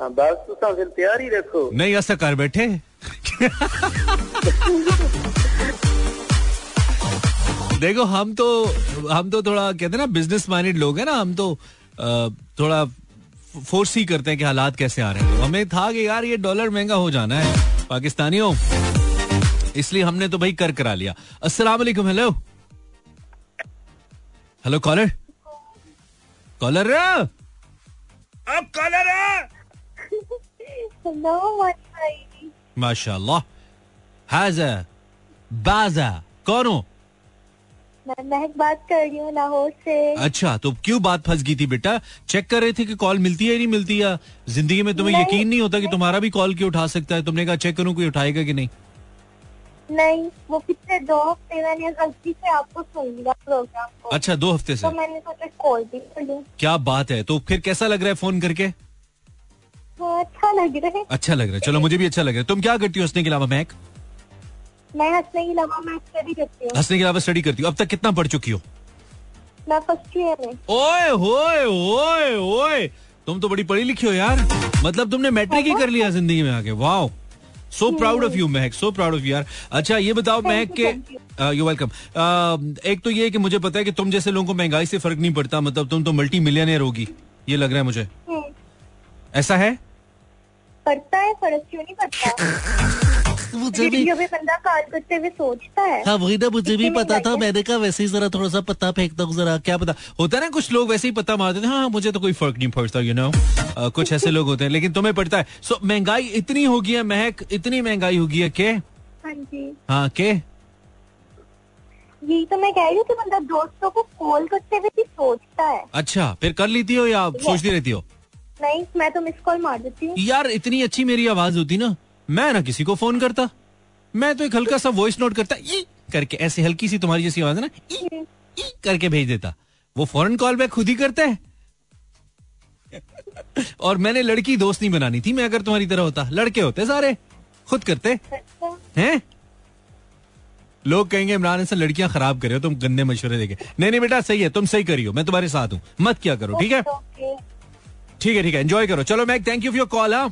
बस तो फिर तैयार ही रखो। नहीं ऐसा कर बैठे। देखो हम तो हम तो थोड़ा कहते हैं ना बिज़नेस माइंडेड लोग हैं ना हम तो थोड़ा फोर्स ही करते हैं कि हालात कैसे आ रहे हैं। तो हमें था कि यार ये डॉलर महँगा हो जाना है पाकिस्तानियों। इसलिए हमने तो भाई कर करा लिया। अस्सलाम वालेकुम हेलो हेलो कॉलर कॉलर अब कॉलर माशाल्लाह हाजा बाजा कौन हो मैं महक बात कर रही हूँ लाहौर से। अच्छा तो क्यों बात फंस गई थी बेटा? चेक कर रहे थे कि कॉल मिलती है नहीं मिलती है? ज़िंदगी में तुम्हें यकीन नहीं होता कि तुम्हारा भी कॉल क्यों उठा सकता है? तुमने कहा चेक करूँ कोई उठाएगा कि नहीं? नहीं वो पिछले दो हफ़्ते मैंने गलती से आपको सुन लिया प्रोग्राम को। अच्छा दो हफ़्ते से? तो मैंने सोचा कॉल भी कर लूँ। क्या बात है? तो फिर कैसा लग रहा है फ़ोन करके? अच्छा लग रहा है। अच्छा लग रहा है। चलो मुझे भी अच्छा लग रहा है। तुम क्या करती हो हंसने के अलावा महक मैं हंसने के अलावा मैं स्टडी करती हूँ। हंसने के अलावा स्टडी करती हूँ? अब तक कितना पढ़ चुकी हो? मैं फ़र्स्ट ईयर में। ओए होए ओए ओए तुम तो बड़ी पढ़ी लिखी हो यार। मतलब तुमने मैट्रिक ही कर लिया ज़िंदगी में आके। Wow so proud of you Mehak so proud of you यार। अच्छा ये बताओ महक के यू वेलकम एक तो ये कि मुझे पता है कि तुम जैसे लोगों को महँगाई से फ़र्क नहीं पड़ता। मतलब तुम तो मल्टी मिलियनियर होगी। ये लग रहा है मुझे। ऐसा है? पड़ता है फ़र्क क्यों नहीं पड़ता? मुझे भी बंदा कॉल करते हुए सोचता है। हाँ वही ना मुझे भी पता था है। मैंने कहा वैसे ही जरा थोड़ा सा पत्ता फेंकता हूँ जरा क्या पता। होता है ना कुछ लोग वैसे ही पता मारते हैं हाँ मुझे तो कोई फ़र्क नहीं पड़ता यू नो कुछ ऐसे लोग होते हैं लेकिन तुम्हें पड़ता है। सो महँगाई इतनी होगी है महक इतनी महँगाई होगी है के? हाँ जी। हाँ के? यही तो मैं कह रही हूँ कि बंदा दोस्तों को कॉल करते हुए भी सोचता है। अच्छा फिर कर लेती हो या सोचती रहती हो? नहीं मैं तो मिस कॉल मार देती हूँ। यार इतनी अच्छी मेरी आवाज़ होती ना मैं ना किसी को फ़ोन करता। मैं तो एक हल्का सा वॉइस नोट करता ई करके ऐसे हल्की सी तुम्हारी जैसी आवाज़ है ना ई, ई करके भेज देता। वो फ़ौरन कॉल बैक खुद ही करता है। और मैंने लड़की दोस्त नहीं बनानी थी मैं अगर तुम्हारी तरह होता। लड़के होते सारे खुद करते। अच्छा। हैं? लोग कहेंगे इमरान हसन लड़कियाँ खराब करे हो तुम गंदे मशवरे देके नहीं नहीं बेटा सही है तुम सही करियो मैं तुम्हारे साथ हूँ। मत क्या करो ठीक है? ओके। ठीक है ठीक है एंजॉय करो चलो मैं thank you for your call हाँ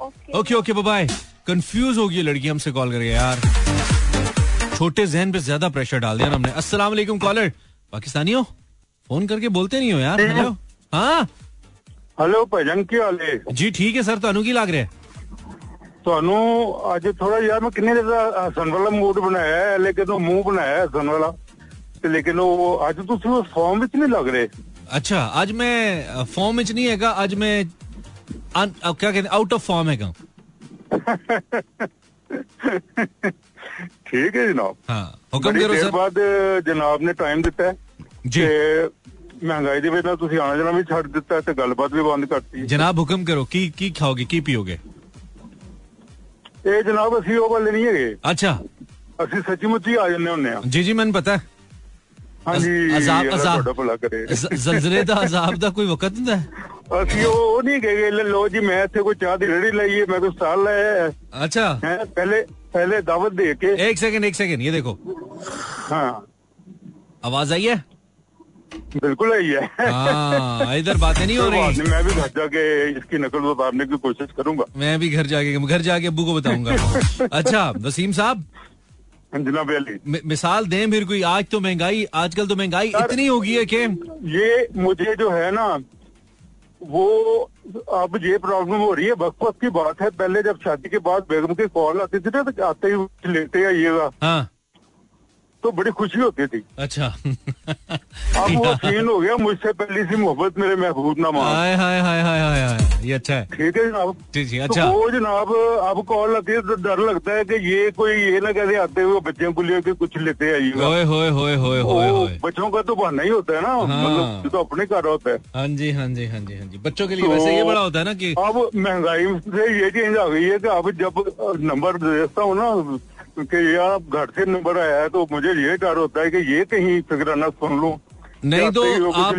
okay okay okay bye confuse हो गई लड़की हमसे कॉल करके यार छोटे जहन पे ज्यादा प्रेशर डाल दिया ना हमने अस्सलाम वालेकुम कॉलर पाकिस्तानी हो फोन करके बोलते नहीं हो यार हेलो हाँ हेलो ਭਜਨ ਕੀ ਹਾਲ ਹੈ जी ठीक है सर ਤੁਹਾਨੂੰ ਕੀ ਲੱਗ ਰਿਹਾ ਹੈ? ਤੁਹਾਨੂੰ ਅੱਜ ਥੋੜਾ ਯਾਰ ਮੈਂ ਕਿੰਨੇ ਦਿਨ ਦਾ ਹਸਨ ਵਾਲਾ ਮੂਡ ਬਣਾਇਆ ਹੈ ਲੇਕਿਨ ਉਹ ਮੂੰਹ ਬਣਾਇਆ ਹੈ ਹਸਨ ਵਾਲਾ ਤੇ ਲੇਕਿਨ ਉਹ ਅੱਜ ਤੁਸੀਂ ਉਸ ਫਾਰਮ ਵਿੱਚ ਨਹੀਂ ਲੱਗ ਰਹੇ अच्छा आज मैं फॉर्म में नहीं हैगा आज मैं अन- अ, क्या कहते आउट ऑफ फॉर्म हैगा ਠੀਕ ਹੈ ਜਨਾਬ हाँ हुक्म ਬੜੀ करो ਦੇਰ सर ਬਾਅਦ ਜਨਾਬ ਨੇ ਟਾਈਮ ਦਿੱਤਾ ਹੈ जी ਤੇ ਮਹਿੰਗਾਈ ਦੇ ਵਿੱਚ ਨਾਲ ਤੁਸੀਂ ਆਣਾ ਜਾਣਾ ਵੀ ਛੱਡ ਦਿੱਤਾ ਹੈ ਤੇ ਗੱਲਬਾਤ ਵੀ ਬੰਦ ਕਰਤੀ जनाब हुक्म करो की की खाओगे की पियोगे ਇਹ ਜਨਾਬ ਅਸੀਂ ਉਹ ਵਾਲੇ ਨਹੀਂ ਹੈਗੇ अच्छा ਅਸੀਂ ਸੱਚੀ ਮੁੱਚੀ ਆ ਜੰਨੇ ਹੁੰਨੇ ਆ जी जी मैंने पता है ਹਾਂਜੀ ਅਜ਼ਾਬ- ਅੱਲਾ ਅਜ਼ਾਬ- ਤੁਹਾਡਾ ਭਲਾ ਕਰੇ ज- जलजले ਦਾ अजाब ਦਾ ਕੋਈ ਵਕਤ ਹੁੰਦਾ ਹੈ ਅਸੀਂ ਉਹ ਉਹ ਨਹੀਂ ਗਏ ਲੈ ਲੋ ਜੀ ਮੈਂ ਇੱਥੇ ਕੋਈ ਚਾਹ ਦੀ ਰੇੜੀ ਲਈ ਹੈ ਮੈਂ ਕੋਈ ਸਟਾਲ ਲਾਇਆ ਹੈ अच्छा हैं पहले पहले दावत दे के एक सेकंड एक सेकंड ये देखो हाँ आवाज आई है बिल्कुल है ये हाँ इधर बातें नहीं हो कोई बात रही नहीं, मैं भी घर जाके इसकी नकल उतारने की कोशिश करूंगा मैं भी घर जाके घर जाके अब्बू को बताऊंगा अच्छा वसीम साहब जनाब अली मिसाल दें फिर कोई आज तो महँगाई आजकल तो महँगाई इतनी हो गई है कि ये मुझे जो है ना वो अब ये प्रॉब्लम हो रही है। वक्त वक्त की बात है पहले जब शादी के बाद बेगम के कॉल आती थी ना तो आते ही लेते आइएगा। हाँ। तो बड़ी खुशी होती थी। अच्छा। अब वो सीन हो गया मुझसे पहली सी मोहब्बत मेरे महबूब ना मान हाय हाय हाय हाय हाय ये अच्छा है। ठीक है जनाब? जी जी अच्छा तो अच्छा। वो जनाब अब कॉल आती है तो डर लगता है कि ये कोई ये ना कहते आते हुए बच्चों को लेके कुछ लेते होए होए बच्चों का तो बहाना ही होता है ना। हाँ। मतलब तो अपने घर होता है। हाँ जी हाँ जी हाँ जी हाँ जी। बच्चों के लिए तो- वैसे ये बड़ा होता है ना कि अब महँगाई से ये चेंज आ गई है कि अब जब नंबर देता हूँ ना कि यार अब घर से नंबर आया है तो मुझे ये डर होता है कि ये कहीं फिक्राना सुन लूँ। नहीं तो आप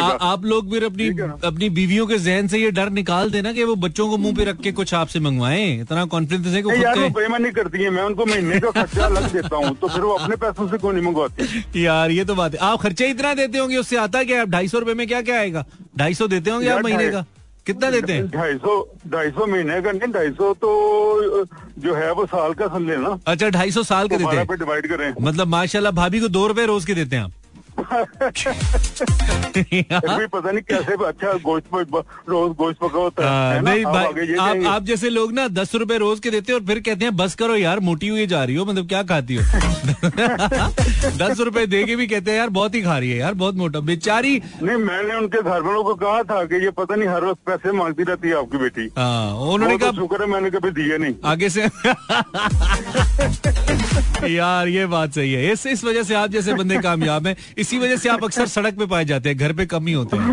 आ, आप लोग फिर अपनी? अपनी बीवियों के जहन से ये डर निकाल देना कि वो बच्चों को मुँह पे रख के कुछ आपसे मंगवाए। इतना कॉन्फिडेंस है कि यार वो बेईमानी करती है मैं उनको महीने का खर्चा अलग देता हूँ तो फिर वो अपने पैसों से क्यों नहीं मंगवाती? यार ये तो बात है। आप खर्चा इतना देते होंगे उससे आता क्या है? ढाई सौ रुपए में क्या क्या आएगा? ढाई सौ देते होंगे आप महीने का? कितना देते हैं? ढाई सौ ढाई सौ महीने का नहीं ढाई सौ तो जो है वो साल का समझे ना। अच्छा ढाई सौ साल के देते हैं। डिवाइड करें। मतलब माशाल्लाह भाभी को दो रुपए रोज के देते हैं आप। पता नहीं कैसे अच्छा गोश्त रोज गोश्त पका होता हाँ, है, है नहीं आप आप जैसे लोग ना दस रुपए रोज के देते हैं और फिर कहते हैं बस करो यार मोटी हुई जा रही हो मतलब क्या खाती हो? दस रुपए दे के भी कहते हैं यार बहुत ही खा रही है यार बहुत मोटा बेचारी नहीं मैंने उनके घर वालों को कहा था कि ये पता नहीं हर वक्त पैसे मांगती रहती है आपकी बेटी। हाँ उन्होंने तो कहा शुक्र है मैंने कभी दिए नहीं। आगे से यार ये बात सही है। इस इस वजह से आप जैसे बंदे कामयाब हैं। इसी वजह से आप अक्सर सड़क पे पाए जाते हैं घर पे कम ही होते हैं।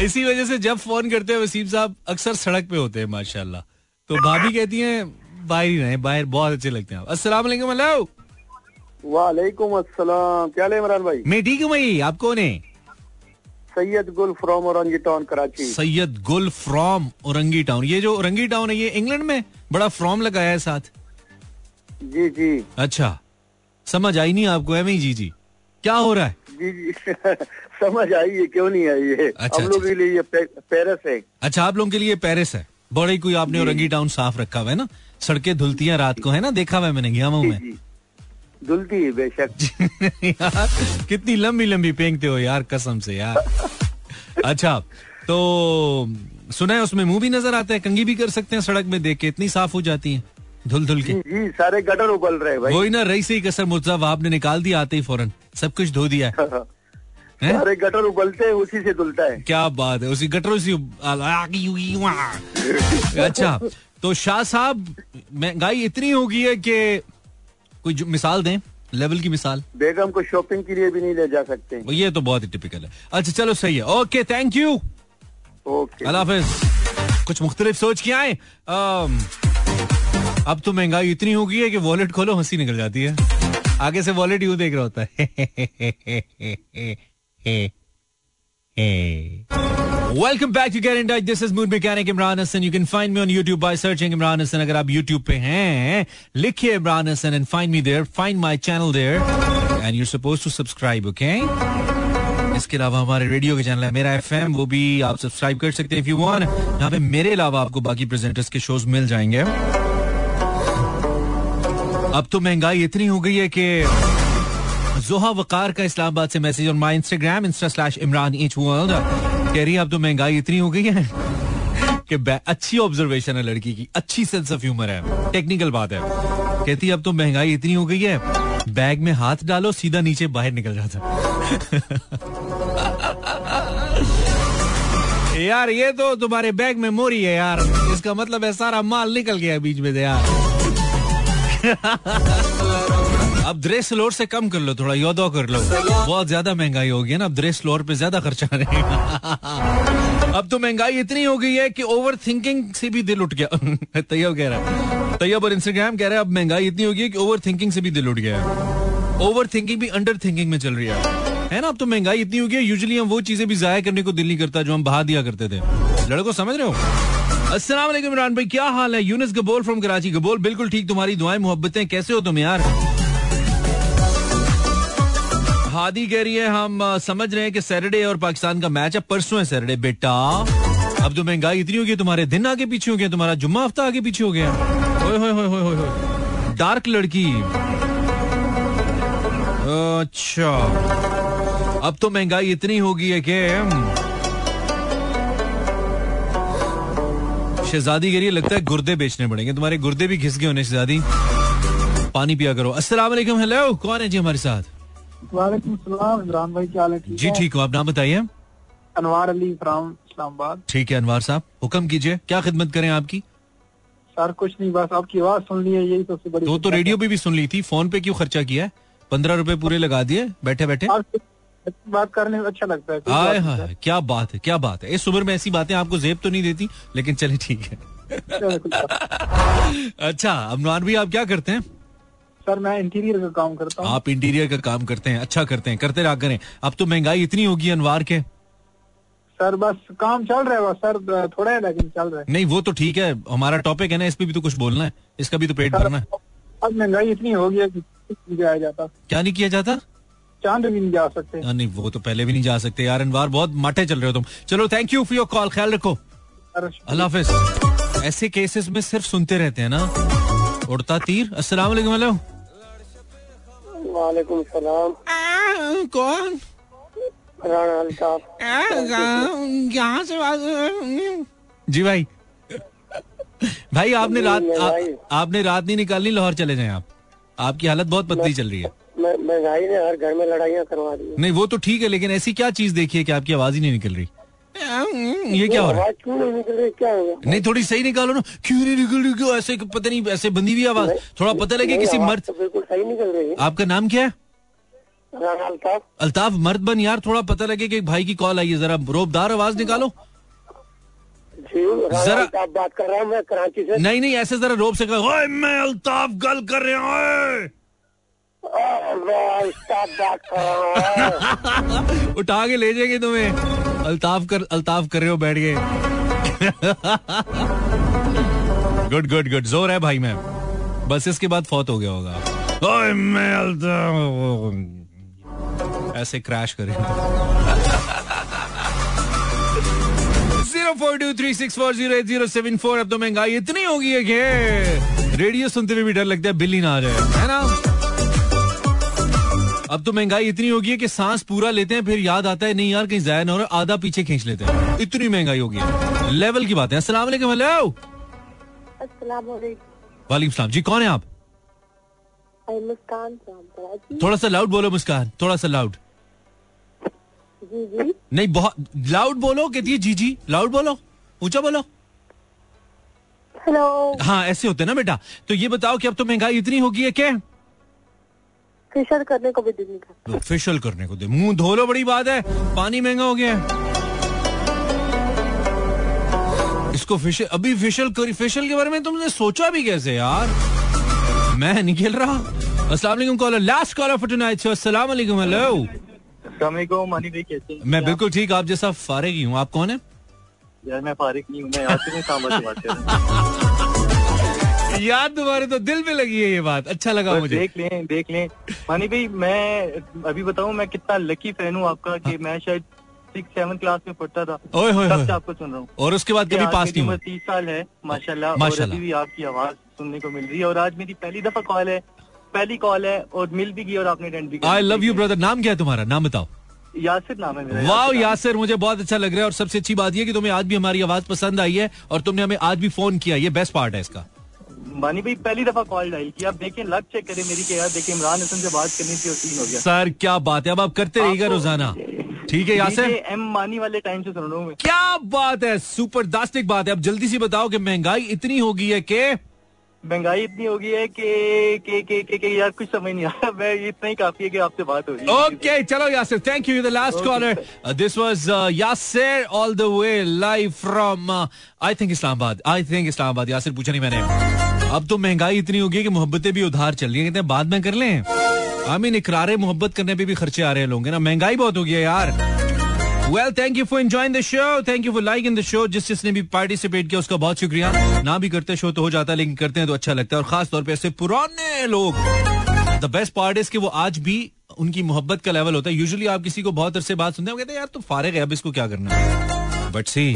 इसी वजह से जब फ़ोन करते हैं वसीम साहब अक्सर सड़क पे होते हैं माशाल्लाह। तो भाभी कहती हैं बाहर ही रहे बाहर बहुत अच्छे लगते हैं आप। अस्सलाम वालेकुम हेलो। वालेकुम अस्सलाम। क्या हाल है इमरान भाई? मैं ठीक हूँ भाई आप कौन है? Syed Gul from Orangi town Karachi. Syed Gul from Orangi town. ये जो औरंगी टाउन है ये इंग्लैंड में बड़ा फ्रॉम लगाया है साथ? जी जी। अच्छा। समझ आई नहीं आपको एम जी जी। क्या हो रहा है? जी जी। समझ आई है क्यों नहीं आई है? अच्छा, हम लोग अच्छा। के लिए ये पेरिस है। अच्छा आप लोगों के लिए पेरिस है। बड़ा कोई आपने औरंगी टाउन साफ़ रखा हुआ है ना? सड़कें धुलती हैं रात को है ना? देखा हुआ है मैंने गया हूँ मैं। जी धुलती है बेशक। यार कितनी लंबी लंबी फेंकते हो यार कसम से यार। अच्छा तो सुना है उसमें मुँह भी नज़र आता है कंगी भी कर सकते हैं सड़क में देख के इतनी साफ़ हो जाती है धुल धुल के। जी जी सारे गटर उबल रहे भाई। वही ना रही से कसर मुर्जा आपने निकाल दिया आते ही फ़ौरन सब कुछ धो दिया है। हैं? सारे गटर उबलते हैं उसी से धुलता है। क्या बात है उसी गटरों से अच्छा तो शाह साहब महँगाई इतनी हो गई है कि कोई मिसाल दें? लेवल की मिसाल। बेगम को शॉपिंग के लिए भी नहीं ले जा सकते। वो ये तो बहुत ही टिपिकल है। अच्छा चलो सही है। ओके थैंक यू ओके अल्लाह कुछ मुख्तलिफ़ सोच के आए। अब तो महँगाई इतनी हो गई है कि वॉलेट खोलो हँसी निकल जाती है। आगे से वॉलेट यू देख रहा होता है। Welcome back to get touch this is mood mechanic Imran Hasan you can find me on YouTube by searching Imran Hasan अगर आप YouTube पे हैं लिखिए Imran Hasan and find me there find my channel there and you suppose to subscribe okay इसके अलावा हमारे radio के channel है मेरा एफएम वो भी आप सब्सक्राइब कर सकते हैं इफ़ यू वांट यहाँ पे मेरे अलावा आपको बाकी प्रेजेंटर्स के शोज़ मिल जाएँगे अब तो महँगाई इतनी हो गई है कि जोहा वकार का इस्लामाबाद से message on my Instagram insta slash Imran H world कह रही है, अब तो महँगाई इतनी हो गई है कि अच्छी ऑब्जर्वेशन है लड़की की। अच्छी सेंस ऑफ़ ह्यूमर है। टेक्निकल बात है। कहती अब तो महँगाई इतनी हो गई है। बैग में हाथ डालो, सीधा नीचे बाहर निकल जाता यार, ये तो तुम्हारे बैग में मोरी है यार। इसका मतलब है सारा माल निकल गया बीच में से यार। अब ड्रेस फ्लोर से कम कर लो, थोड़ा योदो कर लो। बहुत ज़्यादा महँगाई हो गई है ना, अब ड्रेस फ्लोर पे ज़्यादा खर्चा रहेगा अब तो महँगाई इतनी हो गई है कि ओवर थिंकिंग से भी दिल उठ गया। तैयब कह रहा है। तैयब और इंस्टाग्राम कह रहा है, अब महँगाई इतनी हो गई है कि ओवर थिंकिंग से भी दिल उठ गया है। ओवर थिंकिंग भी अंडर थिंकिंग में चल रही है। है ना, अब तो महँगाई इतनी हो गई यूजुअली हम वो चीज़ें भी जाया करने को दिल नहीं करता जो हम बहा दिया करते थे। लड़को, समझ रहे हो? अस्सलाम इमरान भाई, क्या हाल है? यूनिस गबोल फ्रॉम कराची। गबोल, बिल्कुल ठीक, तुम्हारी दुआएँ, मोहब्बतें कैसे हो तुम यार? हादी कह रही है, हम समझ रहे हैं कि सैटरडे और पाकिस्तान का मैच है, परसों है सैटरडे, बेटा। अब तो महँगाई इतनी हो गई तुम्हारे दिन आगे पीछे हो गए तुम्हारा जुम्मा हफ़्ता आगे पीछे हो गया। डार्क लड़की। अच्छा। अब तो महँगाई इतनी हो गई है कि शहजादी रही है, लगता है गुर्दे बेचने पड़ेंगे। तुम्हारे गुर्दे भी घिस गए होने, शहजादी। पानी पिया करो। अस्सलाम हेलो, कौन है जी हमारे साथ? वालेकुम इमरान भाई क्या हाल है? जी ठीक हो। आप नाम बताइए। अनवार अली फ्रॉम इस्लामाबाद। ठीक है अनवार साहब। हुक्म कीजिए क्या खिदमत करें आपकी? सर कुछ नहीं बस आपकी आवाज़ सुन ली है यही सबसे बड़ी तो तो रेडियो पे भी सुन ली थी फ़ोन पे क्यों खर्चा किया है? पंद्रह रुपए पूरे लगा दिए बैठे बैठे बात करने में अच्छा लगता है हाय क्या बात है क्या बात है। इस उम्र में ऐसी बातें आपको जेब तो नहीं देती लेकिन चले ठीक है। अच्छा अमरान भी आप क्या करते हैं। सर मैं इंटीरियर का काम करता हूँ। आप इंटीरियर का काम करते हैं अच्छा करते हैं करते रहा करें। अब तो महँगाई इतनी होगी अनवार के। सर बस काम चल रहा है सर थोड़ा है लेकिन चल रहा है। नहीं वो तो ठीक है हमारा टॉपिक है ना इस पे भी तो कुछ बोलना है इसका भी तो पेट भरना है। अब महँगाई इतनी हो गई है कि जाया जाता? क्या नहीं किया जाता? चाँद भी नहीं जा सकते। हाँ, नहीं वो तो पहले भी नहीं जा सकते यार अनवार बहुत माटे चल रहे हो तुम। चलो thank you for your call ख्याल रखो। अल्लाह हाफिज। ऐसे केसेस में सिर्फ़ सुनते रहते हैं ना उड़ता तीर। अस्सलाम वालेकुम हेलो। वालेकुम सलाम। कौन? राणा अल्ताफ। यहाँ से बात जी भाई। भाई आपने रात आ, आपने रात नहीं निकालनी लाहौर चले जाएँ आप। आपकी हालत बहुत पतली चल रही है। महँगाई ने हर घर में लड़ाइयाँ करवा दी। नहीं वो तो ठीक है लेकिन ऐसी क्या चीज़ देखी है कि आपकी आवाज़ ही नहीं निकल रही? ये क्या हो रहा है? नहीं क्या होगा नहीं थोड़ी सही निकालो ना। क्यों नहीं निकल रही? क्यों ऐसे पता नहीं ऐसे बंदी हुई आवाज़? थोड़ा पता लगे किसी मर्द तो बिल्कुल सही निकल रही है। आपका नाम क्या है? अल्ताफ। अल्ताफ मर्द बन यार थोड़ा पता लगे कि भाई की कॉल आई है। जरा रोबदार आवाज़ निकालो। जी जरा- बात कर रहा हूँ मैं कराची से। नहीं नहीं ऐसे जरा रोब से कहो "ओए, मैं अल्ताफ गल कर रहा हूँ उठा के ले जाएँगे तुम्हें। अल्ताफ कर अल्ताफ कर रहे हो बैठ गए गुड गुड गुड ज़ोर है भाई मैं बस इसके बाद फौत हो गया होगा। मैं ऐसे क्रैश करेंगे zero four two three six four zero eight zero seven four अब तो महँगाई इतनी होगी है कि रेडियो सुनते हुए भी डर लगता है, बिल्ली ना आ जाए। है ना? अब तो महँगाई इतनी हो गई है कि सांस पूरा लेते हैं फिर याद आता है नहीं यार कहीं जाया ना हो रहा आधा पीछे खींच लेते हैं। इतनी महँगाई हो गई है। लेवल की बात है। असला वालेकुम हेलो वालेकुम। सलाम। जी कौन है आप? मुस्कान थोड़ा सा लाउड बोलो मुस्कान थोड़ा सा लाउड जी जी। नहीं बहुत लाउड बोलो कहती है जी जी लाउड बोलो ऊँचा बोलो। हेलो हाँ ऐसे होते हैं ना बेटा। तो ये बताओ कि अब तो महँगाई इतनी होगी है क्या? फेशियल करने को भी दिल नहीं करता। फेशियल करने को दे। मुँह धो लो बड़ी बात है। पानी महँगा हो गया है। इसको फेशियल अभी फेशियल करी फेशियल के बारे में तुमने सोचा भी कैसे यार? मैं नहीं खेल रहा। अस्सलाम वालेकुम caller last caller for tonight so अस्सलाम वालेकुम हेलो मानी भाई कैसे हैं? मैं बिल्कुल ठीक आप जैसा फारिग ही हूँ। आप कौन है? यार मैं फारिक नहीं हूँ मैं से बात कर रहा हूँ। यार तुम्हारे तो दिल में लगी है ये बात। अच्छा लगा मुझे। देख लें देख लें। मानी भाई मैं अभी बताऊँ मैं कितना लकी फ़ैन हूँ आपका कि मैं शायद सिक्स सेवन क्लास में पढ़ता था। ओए होए तब से आपको सुन रहा हूँ। और उसके बाद कभी पास नहीं हुआ। तीस साल है माशाल्लाह और। अभी भी आपकी आवाज़ सुनने को मिल रही है। और आज मेरी पहली दफ़ा कॉल है पहली कॉल है और मिल भी गई और आपने अटेंड भी आई लव यू ब्रदर नाम क्या है तुम्हारा? नाम बताओ। यासिर नाम है मेरा वाह यासिर यासिर मुझे बहुत अच्छा लग रहा है और सबसे अच्छी बात यह कि तुम्हें आज भी हमारी आवाज़ पसंद आई है और तुमने हमें आज भी फ़ोन किया। ये बेस्ट पार्ट है इसका। मानी भाई पहली दफ़ा कॉल डायल की आप देखें लक चेक करें मेरी यार देखिए इमरान हसन से बात करनी थी और सीन हो गया। सर क्या बात है? अब आप करते रहिएगा रोज़ाना। ठीक है यासिर? एम मानी वाले टाइम से सुन रहा हूँ क्या बात है? सुपर दास्टिक बात है। अब जल्दी से बताओ कि महँगाई इतनी हो गई है कि महँगाई इतनी हो गई है कि कि कि कि, कि यार कुछ समझ नहीं आ रहा। मैं इतना ही काफ़ी है कि आपसे बात हो रही ओके चलो Yasir thank you the last caller this was Yasir all the way live from I think Islamabad I think Islamabad Yasir पूछा नहीं मैंने। अब तो महँगाई इतनी हो गई कि मोहब्बतें भी उधार चल रही हैं। कहते हैं, बाद में कर लें। आई मीन इकरार मोहब्बत करने पे भी खर्चे आ रहे हैं लोगों ना? महँगाई बहुत हो गई है यार। Well thank you for enjoying the show thank you for liking the show जिस जिसने भी पार्टिसिपेट किया, उसका बहुत शुक्रिया। ना भी करते शो तो हो जाता है लेकिन करते हैं तो अच्छा लगता है। और खास तौर पे ऐसे पुराने लोग। द बेस्ट पार्ट इज़ कि वो आज भी उनकी मोहब्बत का लेवल होता है। यूजुअली आप किसी को बहुत अरसे बात सुनते हैं कहते हैं, यार तो फारिग है, अब इसको क्या करना है? बट सी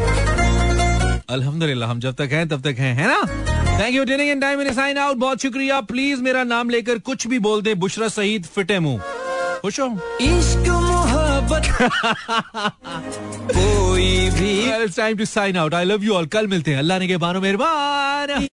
अल्हम्दुलिल्लाह हम जब तक हैं, तब तक हैं, है ना? Thank you training in time sign out बहुत शुक्रिया। प्लीज़ मेरा नाम लेकर कुछ भी बोल दे। बुशरा सईद फिटे मुँह। खुश हो? इश्क मोहब्बत। कोई भी time to sign out I love you all कल मिलते हैं। अल्लाह ने के बानो मेहरबान।